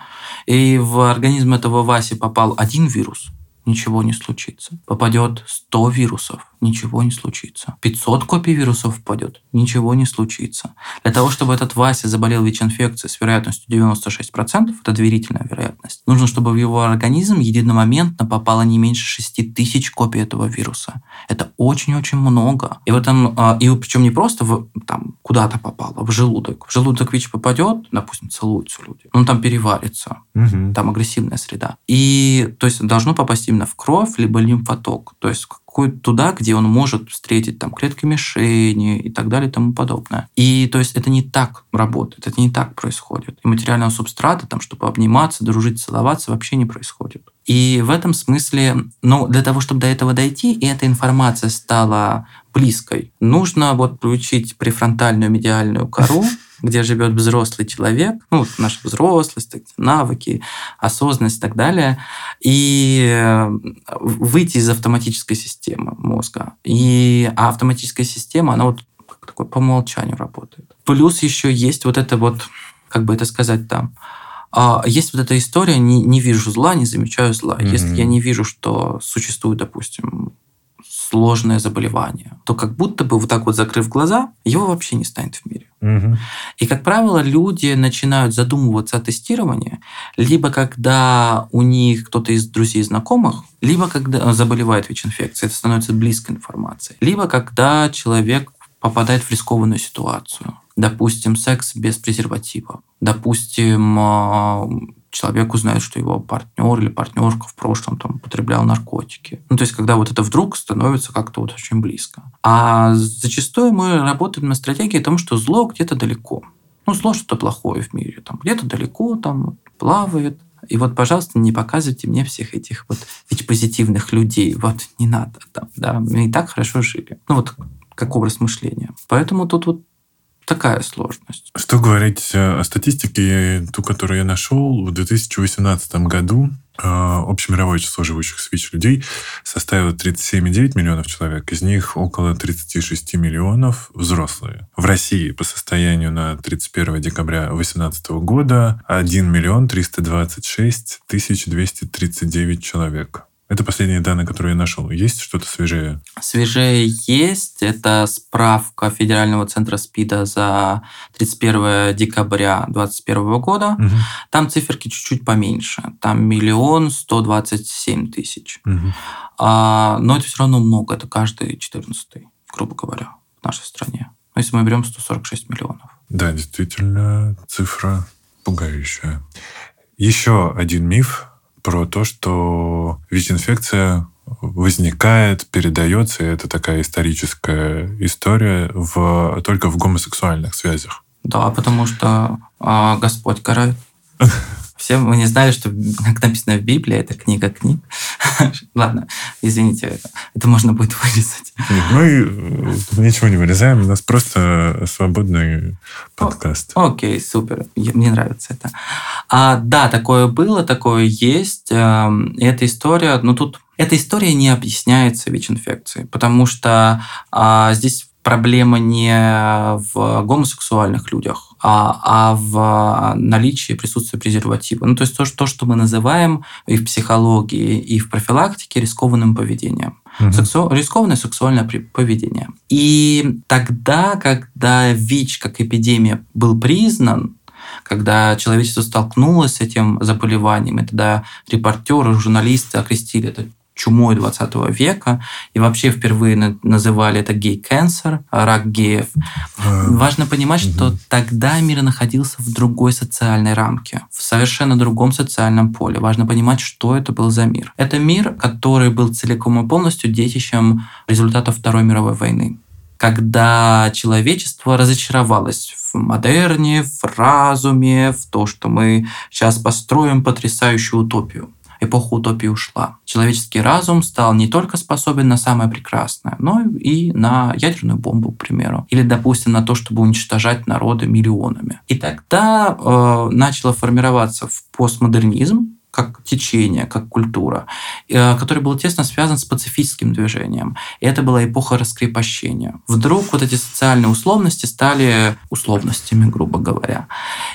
и в организм этого Васи попал один вирус, ничего не случится. Попадет 100 вирусов, ничего не случится. 500 копий вирусов впадет, ничего не случится. Для того, чтобы этот Вася заболел ВИЧ-инфекцией с вероятностью 96%, это доверительная вероятность, нужно, чтобы в его организм единомоментно попало не меньше 6 тысяч копий этого вируса. Это очень-очень много. И в этом, а, и причем не просто в, там, куда-то попало, в желудок. В желудок ВИЧ попадет, допустим, целуются люди, он там переварится, угу. там агрессивная среда. И то есть должно попасть именно в кровь, либо лимфоток. То есть какой туда, где он может встретить там клетки мишени и так далее и тому подобное. И то есть это не так работает, это не так происходит. И материального субстрата, там, чтобы обниматься, дружить, целоваться, вообще не происходит. И в этом смысле, ну, для того, чтобы до этого дойти, и эта информация стала близкой, нужно вот включить префронтальную медиальную кору, [laughs] где живет взрослый человек, ну, наша взрослость, навыки, осознанность и так далее, и э, выйти из автоматической системы мозга. И, а автоматическая система, она вот такой по умолчанию работает. Плюс еще есть вот это вот, как бы это сказать там, а, есть вот эта история, не, не вижу зла, не замечаю зла. Mm-hmm. Если я не вижу, что существует, допустим, сложное заболевание, то как будто бы вот так вот закрыв глаза, его вообще не станет в мире. Угу. И, как правило, люди начинают задумываться о тестировании, либо когда у них кто-то из друзей знакомых, либо когда заболевает ВИЧ-инфекцией, это становится близкой информацией, либо когда человек попадает в рискованную ситуацию. Допустим, секс без презерватива. Допустим, а, человек узнает, что его партнер или партнерка в прошлом там, употреблял наркотики. Ну, то есть, когда вот это вдруг становится как-то вот очень близко. А зачастую мы работаем на стратегии тому, что зло где-то далеко. Ну, зло что-то плохое в мире. Там где-то далеко, там плавает. И вот, пожалуйста, не показывайте мне всех этих вот ведь позитивных людей. Вот не надо. Там, да, мы и так хорошо жили. Ну, вот как образ мышления. Поэтому тут вот такая сложность. Что говорить э, о статистике, ту, которую я нашел, в 2018 году э, общемировое число живущих с ВИЧ людей составило 37,9 миллионов человек, из них около 36 миллионов взрослые. В России по состоянию на 31 декабря 2018 года 1 миллион 326 тысяч 239 человек. Это последние данные, которые я нашел. Есть что-то свежее? Свежее есть. Это справка Федерального центра СПИДа за 31 декабря 2021 года. Угу. Там циферки чуть-чуть поменьше. Там миллион сто двадцать семь тысяч. Угу. А, но это все равно много. Это каждый четырнадцатый, грубо говоря, в нашей стране. Но если мы берем 146 миллионов. Да, действительно, цифра пугающая. Еще один миф про то, что ВИЧ-инфекция возникает, передается, и это такая историческая история в, только в гомосексуальных связях. Да, потому что а, Господь карает. [laughs] Все мы не знали, что, как написано в Библии, это книга книг. [laughs] Ладно, извините, это можно будет вырезать. Мы ничего не вырезаем, у нас просто свободный подкаст. О, окей, супер, мне нравится это. А, да, такое было, такое есть. Эм, эта история, ну тут эта история не объясняется ВИЧ-инфекцией, потому что а, здесь проблема не в гомосексуальных людях, а, а в наличии присутствия презерватива. Ну, то есть то, то, что мы называем и в психологии, и в профилактике рискованным поведением. Угу. Сексу... Рискованное сексуальное поведение. И тогда, когда ВИЧ как эпидемия был признан, когда человечество столкнулось с этим заболеванием, и тогда репортеры, журналисты окрестили это чумой 20 века, и вообще впервые называли это гей-кэнсер, рак геев. Важно понимать, что тогда мир находился в другой социальной рамке, в совершенно другом социальном поле. Важно понимать, что это был за мир. Это мир, который был целиком и полностью детищем результатов Второй мировой войны когда человечество разочаровалось в модерне, в разуме, в то, что мы сейчас построим потрясающую утопию. Эпоха утопии ушла. Человеческий разум стал не только способен на самое прекрасное, но и на ядерную бомбу, к примеру. Или, допустим, на то, чтобы уничтожать народы миллионами. И тогда э, начало формироваться в постмодернизм, как течение, как культура, э, который был тесно связан с пацифистским движением. И это была эпоха раскрепощения. Вдруг вот эти социальные условности стали условностями, грубо говоря.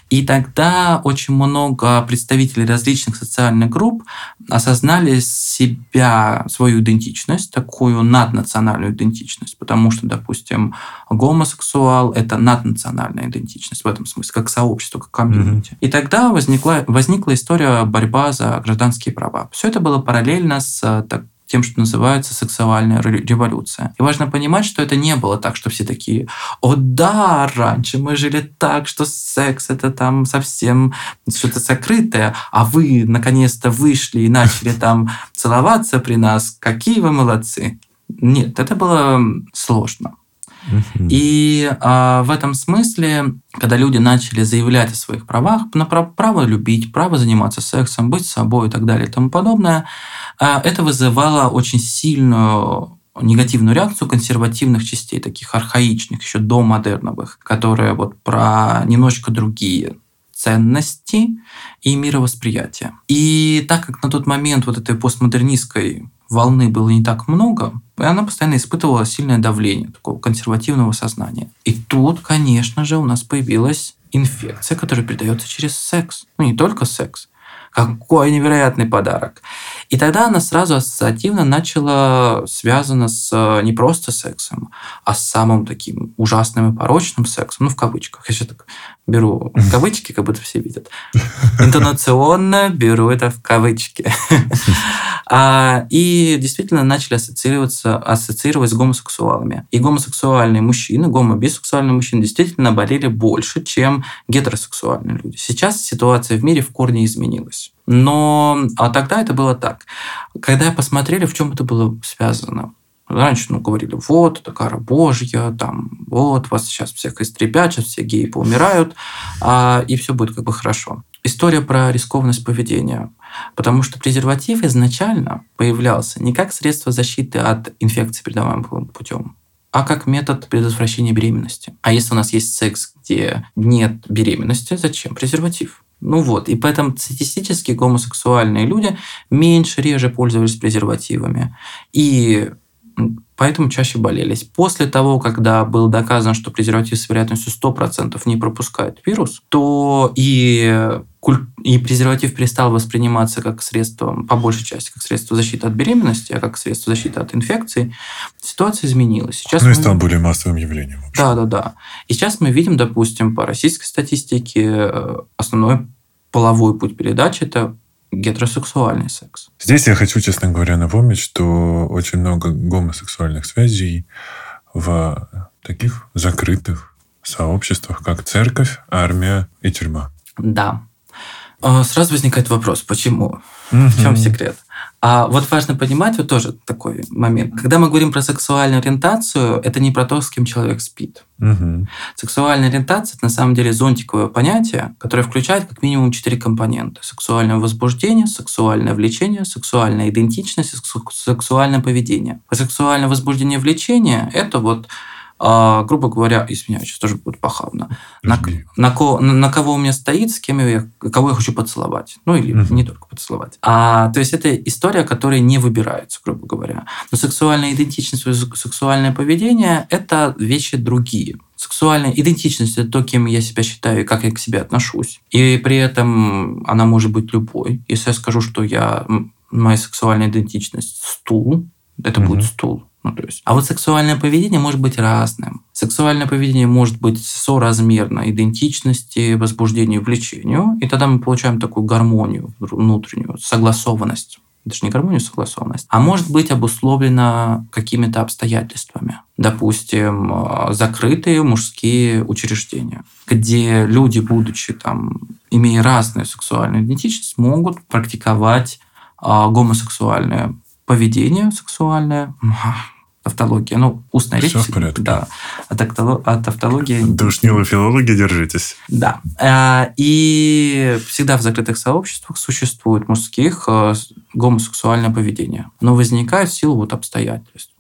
И тогда очень много представителей различных социальных групп осознали себя, свою идентичность, такую наднациональную идентичность, потому что, допустим, гомосексуал — это наднациональная идентичность в этом смысле, как сообщество, как комьюнити. Mm-hmm. И тогда возникла, возникла история борьба за гражданские права. Все это было параллельно с э, так, тем, что называется сексуальная революция. И важно понимать, что это не было так, что все такие, о да, раньше мы жили так, что секс это там совсем что-то сокрытое, а вы наконец-то вышли и начали там целоваться при нас, какие вы молодцы. Нет, это было сложно. И а, в этом смысле, когда люди начали заявлять о своих правах, на право любить, право заниматься сексом, быть собой и так далее и тому подобное, а, это вызывало очень сильную негативную реакцию консервативных частей, таких архаичных, еще до модерновых, которые вот про немножечко другие ценности и мировосприятие. И так как на тот момент вот этой постмодернистской волны было не так много, и она постоянно испытывала сильное давление такого консервативного сознания. И тут, конечно же, у нас появилась инфекция, которая передается через секс. Ну, не только секс. Какой невероятный подарок. И тогда она сразу ассоциативно начала связана с э, не просто сексом, а с самым таким ужасным и порочным сексом, ну, в кавычках. Я сейчас так беру в кавычки, как будто все видят. Интонационно беру это в кавычки. А, и действительно начали ассоциироваться, ассоциировать с гомосексуалами. И гомосексуальные мужчины, гомобисексуальные мужчины действительно болели больше, чем гетеросексуальные люди. Сейчас ситуация в мире в корне изменилась. Но а тогда это было так. Когда посмотрели, в чем это было связано, Раньше ну, говорили, вот, это кара Божья, там, вот, вас сейчас всех истребят, сейчас все геи поумирают, а, и все будет как бы хорошо. История про рискованность поведения. Потому что презерватив изначально появлялся не как средство защиты от инфекции, передаваемым путем, а как метод предотвращения беременности. А если у нас есть секс, где нет беременности, зачем презерватив? Ну вот, и поэтому статистически гомосексуальные люди меньше, реже пользовались презервативами. И поэтому чаще болелись. После того, когда было доказано, что презерватив с вероятностью 100% не пропускает вирус, то и, и презерватив перестал восприниматься как средство, по большей части, как средство защиты от беременности, а как средство защиты от инфекций, ситуация изменилась. Сейчас ну мы... и стал более массовым явлением. Да, да, да. И сейчас мы видим, допустим, по российской статистике, э, основной половой путь передачи – это гетеросексуальный секс. Здесь я хочу, честно говоря, напомнить, что очень много гомосексуальных связей в таких закрытых сообществах, как церковь, армия и тюрьма. Да. А, сразу возникает вопрос, почему? Угу. В чем секрет? А вот важно понимать вот тоже такой момент. Когда мы говорим про сексуальную ориентацию, это не про то, с кем человек спит. Угу. Сексуальная ориентация это на самом деле зонтиковое понятие, которое включает как минимум четыре компонента: сексуальное возбуждение, сексуальное влечение, сексуальная идентичность, сексуальное поведение. А сексуальное возбуждение, влечение это вот а, грубо говоря, извиняюсь, сейчас тоже будет похабно, на, на, ко, на, на кого у меня стоит, с кем я, кого я хочу поцеловать. Ну, или угу. не только поцеловать. А, то есть, это история, которая не выбирается, грубо говоря. Но сексуальная идентичность, сексуальное поведение – это вещи другие. Сексуальная идентичность – это то, кем я себя считаю и как я к себе отношусь. И при этом она может быть любой. Если я скажу, что я моя сексуальная идентичность – стул, это угу. будет стул. Ну, то есть, а вот сексуальное поведение может быть разным. Сексуальное поведение может быть соразмерно идентичности, возбуждению, влечению, и тогда мы получаем такую гармонию внутреннюю, согласованность. Это же не гармонию, а согласованность. А может быть обусловлено какими-то обстоятельствами. Допустим, э, закрытые мужские учреждения, где люди, будучи там, имея разную сексуальную идентичность, могут практиковать э, гомосексуальное поведение сексуальное, тавтология. Ну, устная Всё речь. в порядке. Да. От, актоло- от тавтологии... [laughs] Душнилы филологи, держитесь. Да. А, И всегда в закрытых сообществах существует мужских э, гомосексуальное поведение. Но возникает в силу вот обстоятельств.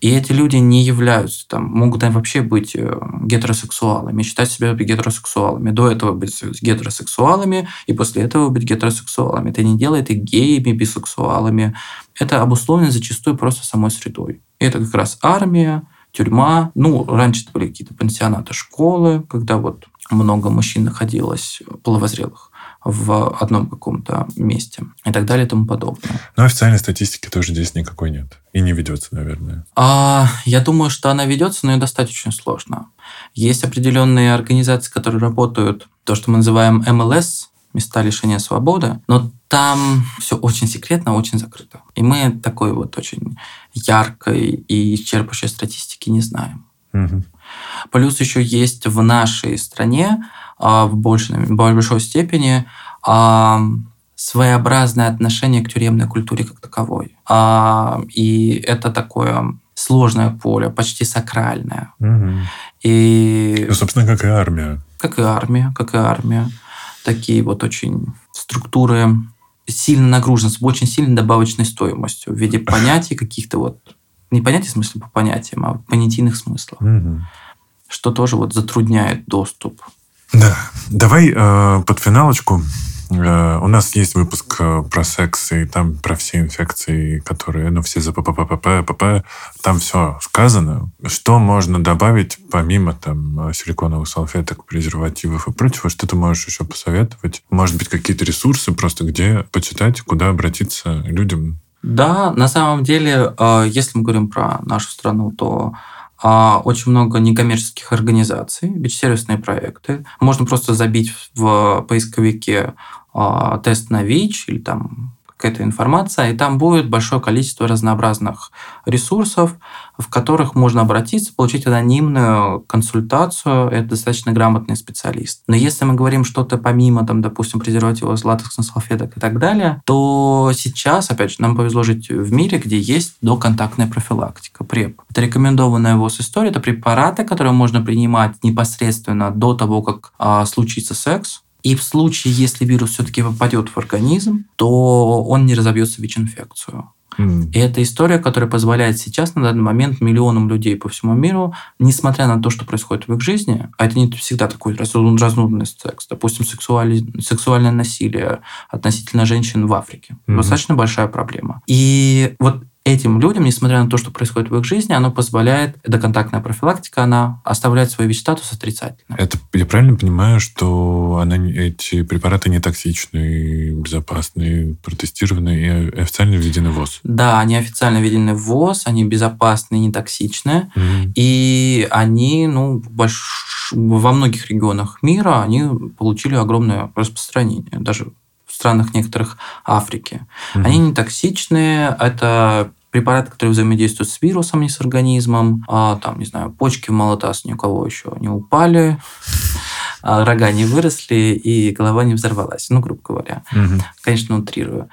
И эти люди не являются, там, могут они вообще быть э, гетеросексуалами, считать себя гетеросексуалами. До этого быть гетеросексуалами, и после этого быть гетеросексуалами. Это не делает их геями, бисексуалами. Это обусловлено зачастую просто самой средой. И это как раз армия, тюрьма. Ну, раньше это были какие-то пансионаты, школы, когда вот много мужчин находилось половозрелых в одном каком-то месте и так далее и тому подобное. Но официальной статистики тоже здесь никакой нет. И не ведется, наверное. А, я думаю, что она ведется, но ее достать очень сложно. Есть определенные организации, которые работают, то, что мы называем МЛС, места лишения свободы, но там все очень секретно, очень закрыто. И мы такой вот очень яркой и исчерпывающей статистики не знаем. Мгм. Плюс еще есть в нашей стране в большей, большой степени а, своеобразное отношение к тюремной культуре как таковой. А, И это такое сложное поле, почти сакральное. Мгм. И Ну, собственно, как и армия. как и армия, как и армия, такие вот очень структуры сильно нагружены, с очень сильной добавочной стоимостью в виде понятий каких-то вот, не понятий в смысле по понятиям, а понятийных смыслов, Мгм. что тоже вот затрудняет доступ Да. Давай э, под финалочку. Э, у нас есть выпуск э, про секс и там про все инфекции, которые, ну, все за ПППП, ПП. Там все сказано. Что можно добавить помимо там э, силиконовых салфеток, презервативов и прочего? Что ты можешь еще посоветовать? Может быть, какие-то ресурсы просто, где почитать, куда обратиться людям? Да, на самом деле, э, если мы говорим про нашу страну, то очень много некоммерческих организаций, бич-сервисные проекты. Можно просто забить в поисковике а, тест на ВИЧ или там какая-то информация, и там будет большое количество разнообразных ресурсов, в которых можно обратиться, получить анонимную консультацию. Это достаточно грамотный специалист. Но если мы говорим что-то помимо, там, допустим, презервативов, латексных салфеток и так далее, то сейчас, опять же, нам повезло жить в мире, где есть доконтактная профилактика, ПРЕП. Это рекомендованная ВОЗ история, это препараты, которые можно принимать непосредственно до того, как а, случится секс, и в случае, если вирус все-таки попадет в организм, то он не разобьется в ВИЧ-инфекцию. И это история, которая позволяет сейчас на данный момент миллионам людей по всему миру, несмотря на то, что происходит в их жизни, а это не всегда такой раз- разнузданный секс, допустим, сексуали- сексуальное насилие относительно женщин в Африке. Мгм. Достаточно большая проблема. И вот этим людям, несмотря на то, что происходит в их жизни, оно позволяет, доконтактная профилактика, она оставляет свой ВИЧ-статус отрицательным. Это я правильно понимаю, что она, эти препараты не токсичны, безопасны, протестированы и официально введены в ВОЗ? Да, они официально введены в ВОЗ, они безопасны, не токсичны. Мгм. И они, ну, больш- во многих регионах мира они получили огромное распространение, даже странах некоторых Африки. Мгм. Они не токсичные, это препараты, которые взаимодействуют с вирусом, не с организмом. А, там, не знаю, почки в молотас ни у кого еще не упали, а, рога не выросли и голова не взорвалась, ну, грубо говоря. Мгм. Конечно, утрирую.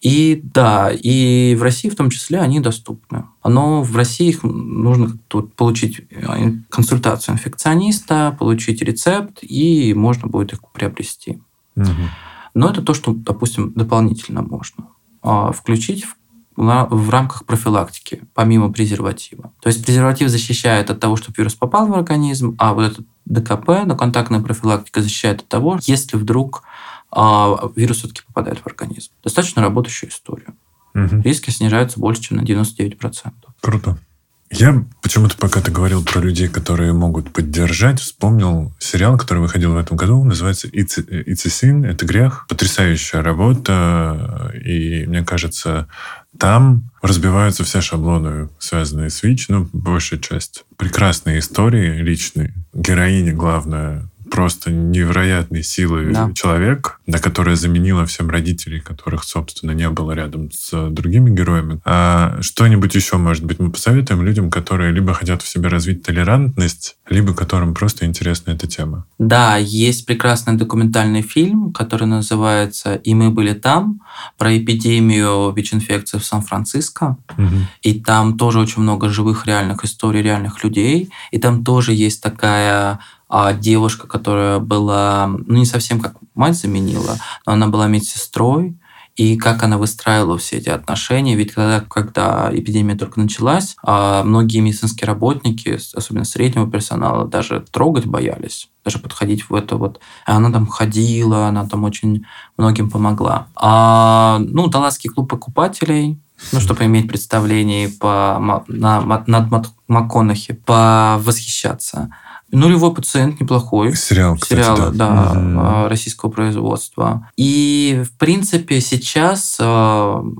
И да, и в России в том числе они доступны. Но в России их нужно тут получить э, консультацию инфекциониста, получить рецепт, и можно будет их приобрести. Мгм. Но это то, что, допустим, дополнительно можно а, включить в, в рамках профилактики, помимо презерватива. То есть презерватив защищает от того, чтобы вирус попал в организм, а вот этот ДКП, доконтактная профилактика, защищает от того, если вдруг а, вирус все-таки попадает в организм. Достаточно работающая история. Мгм. Риски снижаются больше, чем на 99%. Круто. Я почему-то, пока ты говорил про людей, которые могут поддержать, вспомнил сериал, который выходил в этом году, называется «It's, It's a Sin», «Это грех». Потрясающая работа, и мне кажется, там разбиваются все шаблоны, связанные с ВИЧ, ну, большая часть. Прекрасные истории личные. Героиня, главная, просто невероятной силы Да. человек, да, которая заменила всем родителей, которых, собственно, не было рядом с другими героями. А что-нибудь еще, может быть, мы посоветуем людям, которые либо хотят в себе развить толерантность, либо которым просто интересна эта тема. Да, есть прекрасный документальный фильм, который называется «И мы были там», про эпидемию ВИЧ-инфекции в Сан-Франциско. Мгм. И там тоже очень много живых реальных историй реальных людей. И там тоже есть такая а, девушка, которая была, ну не совсем как мать заменила, но она была медсестрой. И как она выстраивала все эти отношения. Ведь когда, когда эпидемия только началась, а, многие медицинские работники, особенно среднего персонала, даже трогать боялись, даже подходить в это вот. А она там ходила, она там очень многим помогла. А, ну, Далласский клуб покупателей, ну, чтобы иметь представление по, на, над МакКонахи, повосхищаться. Нулевой пациент неплохой. Сериал, кстати, Сериала, да, Мгм. э, российского производства. И, в принципе, сейчас э,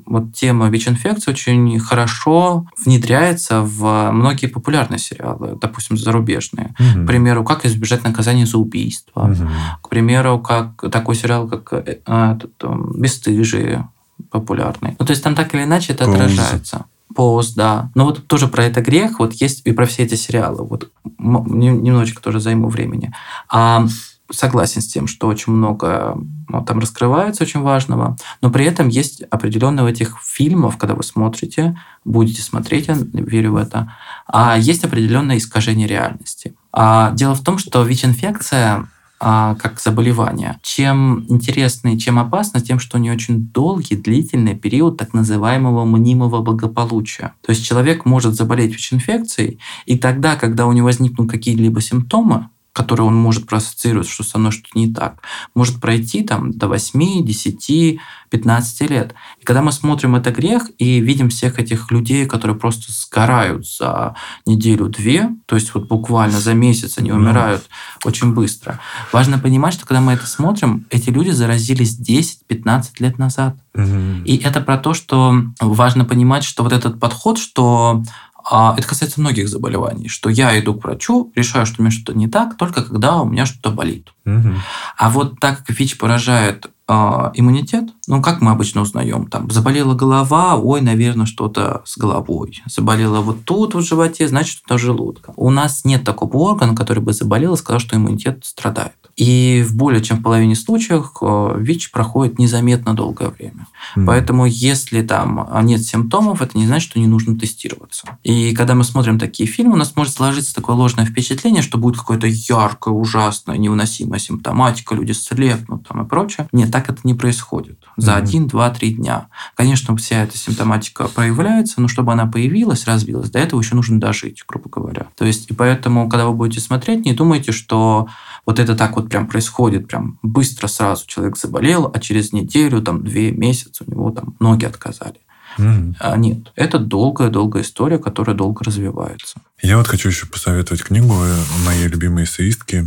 вот тема ВИЧ-инфекции очень хорошо внедряется в многие популярные сериалы, допустим, зарубежные. Мгм. К примеру, «Как избежать наказания за убийство». Мгм. К примеру, как такой сериал, как э, этот, «Бесстыжие» популярный. Ну, то есть там так или иначе это Pose. отражается. Пост, да. Но вот тоже про это грех, вот есть и про все эти сериалы. Вот немножечко тоже займу времени. А, согласен с тем, что очень много ну, там раскрывается очень важного, но при этом есть определенные в этих фильмах, когда вы смотрите, будете смотреть, я верю в это, а есть определенное искажение реальности. А дело в том, что ВИЧ-инфекция а, как заболевание. Чем интересно и чем опасно, тем, что у нее очень долгий, длительный период так называемого мнимого благополучия. То есть человек может заболеть ВИЧ-инфекцией, и тогда, когда у него возникнут какие-либо симптомы, которые он может проассоциировать, что со мной что-то не так, может пройти там до 8, 10, 15 лет. И когда мы смотрим это грех и видим всех этих людей, которые просто сгорают за неделю-две, то есть вот буквально за месяц они Ну. умирают очень быстро. Важно понимать, что когда мы это смотрим, эти люди заразились 10-15 лет назад. Мгм. И это про то, что важно понимать, что вот этот подход, что это касается многих заболеваний, что я иду к врачу, решаю, что у меня что-то не так, только когда у меня что-то болит. Мгм. А вот так как ВИЧ поражает а, иммунитет, ну, как мы обычно узнаем, там, заболела голова, ой, наверное, что-то с головой. Заболела вот тут, в животе, значит, что-то желудка. У нас нет такого органа, который бы заболел и сказал, что иммунитет страдает. И в более чем в половине случаев э, ВИЧ проходит незаметно долгое время. Мгм. Поэтому, если там нет симптомов, это не значит, что не нужно тестироваться. И когда мы смотрим такие фильмы, у нас может сложиться такое ложное впечатление, что будет какая-то яркая, ужасная, невыносимая симптоматика, люди слепнут там и прочее. Нет, так это не происходит. За один, два, три дня. Конечно, вся эта симптоматика проявляется, но чтобы она появилась, развилась, до этого еще нужно дожить, грубо говоря. То есть, и поэтому, когда вы будете смотреть, не думайте, что вот это так вот прям происходит, прям быстро сразу человек заболел, а через неделю, там, две месяца у него там ноги отказали. Мгм. А нет, это долгая-долгая история, которая долго развивается. Я вот хочу еще посоветовать книгу э, моей любимой эссеистки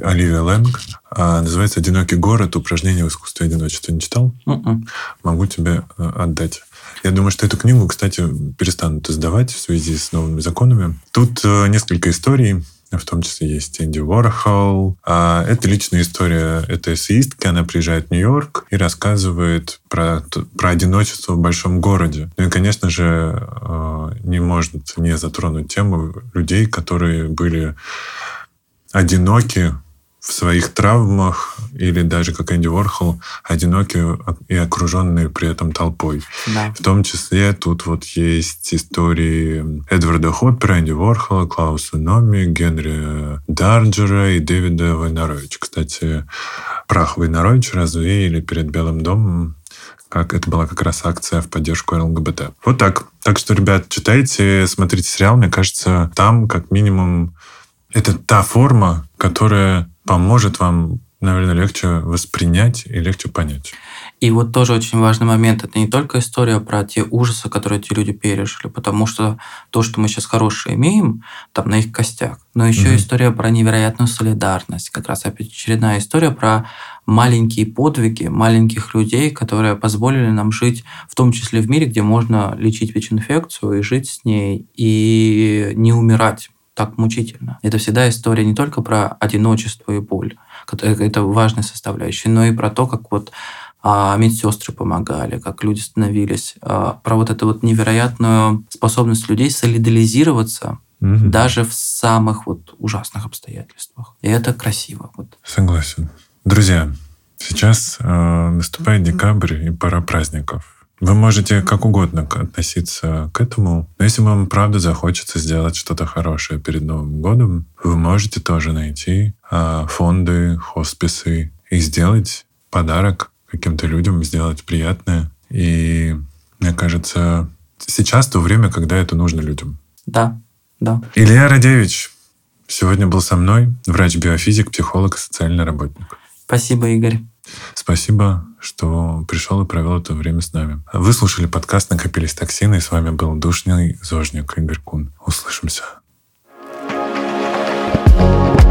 Оливия Лэнг. А, Называется «Одинокий город. Упражнение в искусстве одиночества». Не читал? Мгм. Могу тебе э, отдать. Я думаю, что эту книгу, кстати, перестанут издавать в связи с новыми законами. Тут э, несколько историй, в том числе есть Энди Уорхол. А Это личная история этой эссеистки. Она приезжает в Нью-Йорк и рассказывает про, про одиночество в большом городе. Ну и, конечно же, э, не может не затронуть тему людей, которые были одиноки в своих травмах или даже, как Энди Уорхол, одиноки и окруженные при этом толпой. Да. В том числе тут вот есть истории Эдварда Хоппера, Энди Уорхола, Клауса Номи, Генри Дарджера и Дэвида Войнаровича. Кстати, прах Войнаровича развеяли перед Белым домом как это была как раз акция в поддержку ЛГБТ. Вот так. Так что, ребят, читайте, смотрите сериал. Мне кажется, там как минимум это та форма, которая поможет вам, наверное, легче воспринять и легче понять. И вот тоже очень важный момент. Это не только история про те ужасы, которые эти люди пережили, потому что то, что мы сейчас хорошее имеем, там на их костях, но еще Мгм. история про невероятную солидарность. Как раз опять очередная история про маленькие подвиги маленьких людей, которые позволили нам жить, в том числе в мире, где можно лечить ВИЧ-инфекцию и жить с ней, и не умирать так мучительно. Это всегда история не только про одиночество и боль, это важная составляющая, но и про то, как вот а, медсестры помогали, как люди становились, а, про вот эту вот невероятную способность людей солидаризироваться угу. даже в самых вот ужасных обстоятельствах. И это красиво. Вот. Согласен. Друзья, сейчас э, наступает декабрь и пора праздников. Вы можете как угодно относиться к этому, но если вам правда захочется сделать что-то хорошее перед Новым годом, вы можете тоже найти э, фонды, хосписы и сделать подарок каким-то людям, сделать приятное. И мне кажется, сейчас то время, когда это нужно людям. Да, да. Илья Радевич сегодня был со мной, врач-биофизик, психолог и социальный работник. Спасибо, Игорь. Спасибо, что пришел и провел это время с нами. Вы слушали подкаст «Накопились токсины», и с вами был душный зожник Игорь Кун. Услышимся. thank you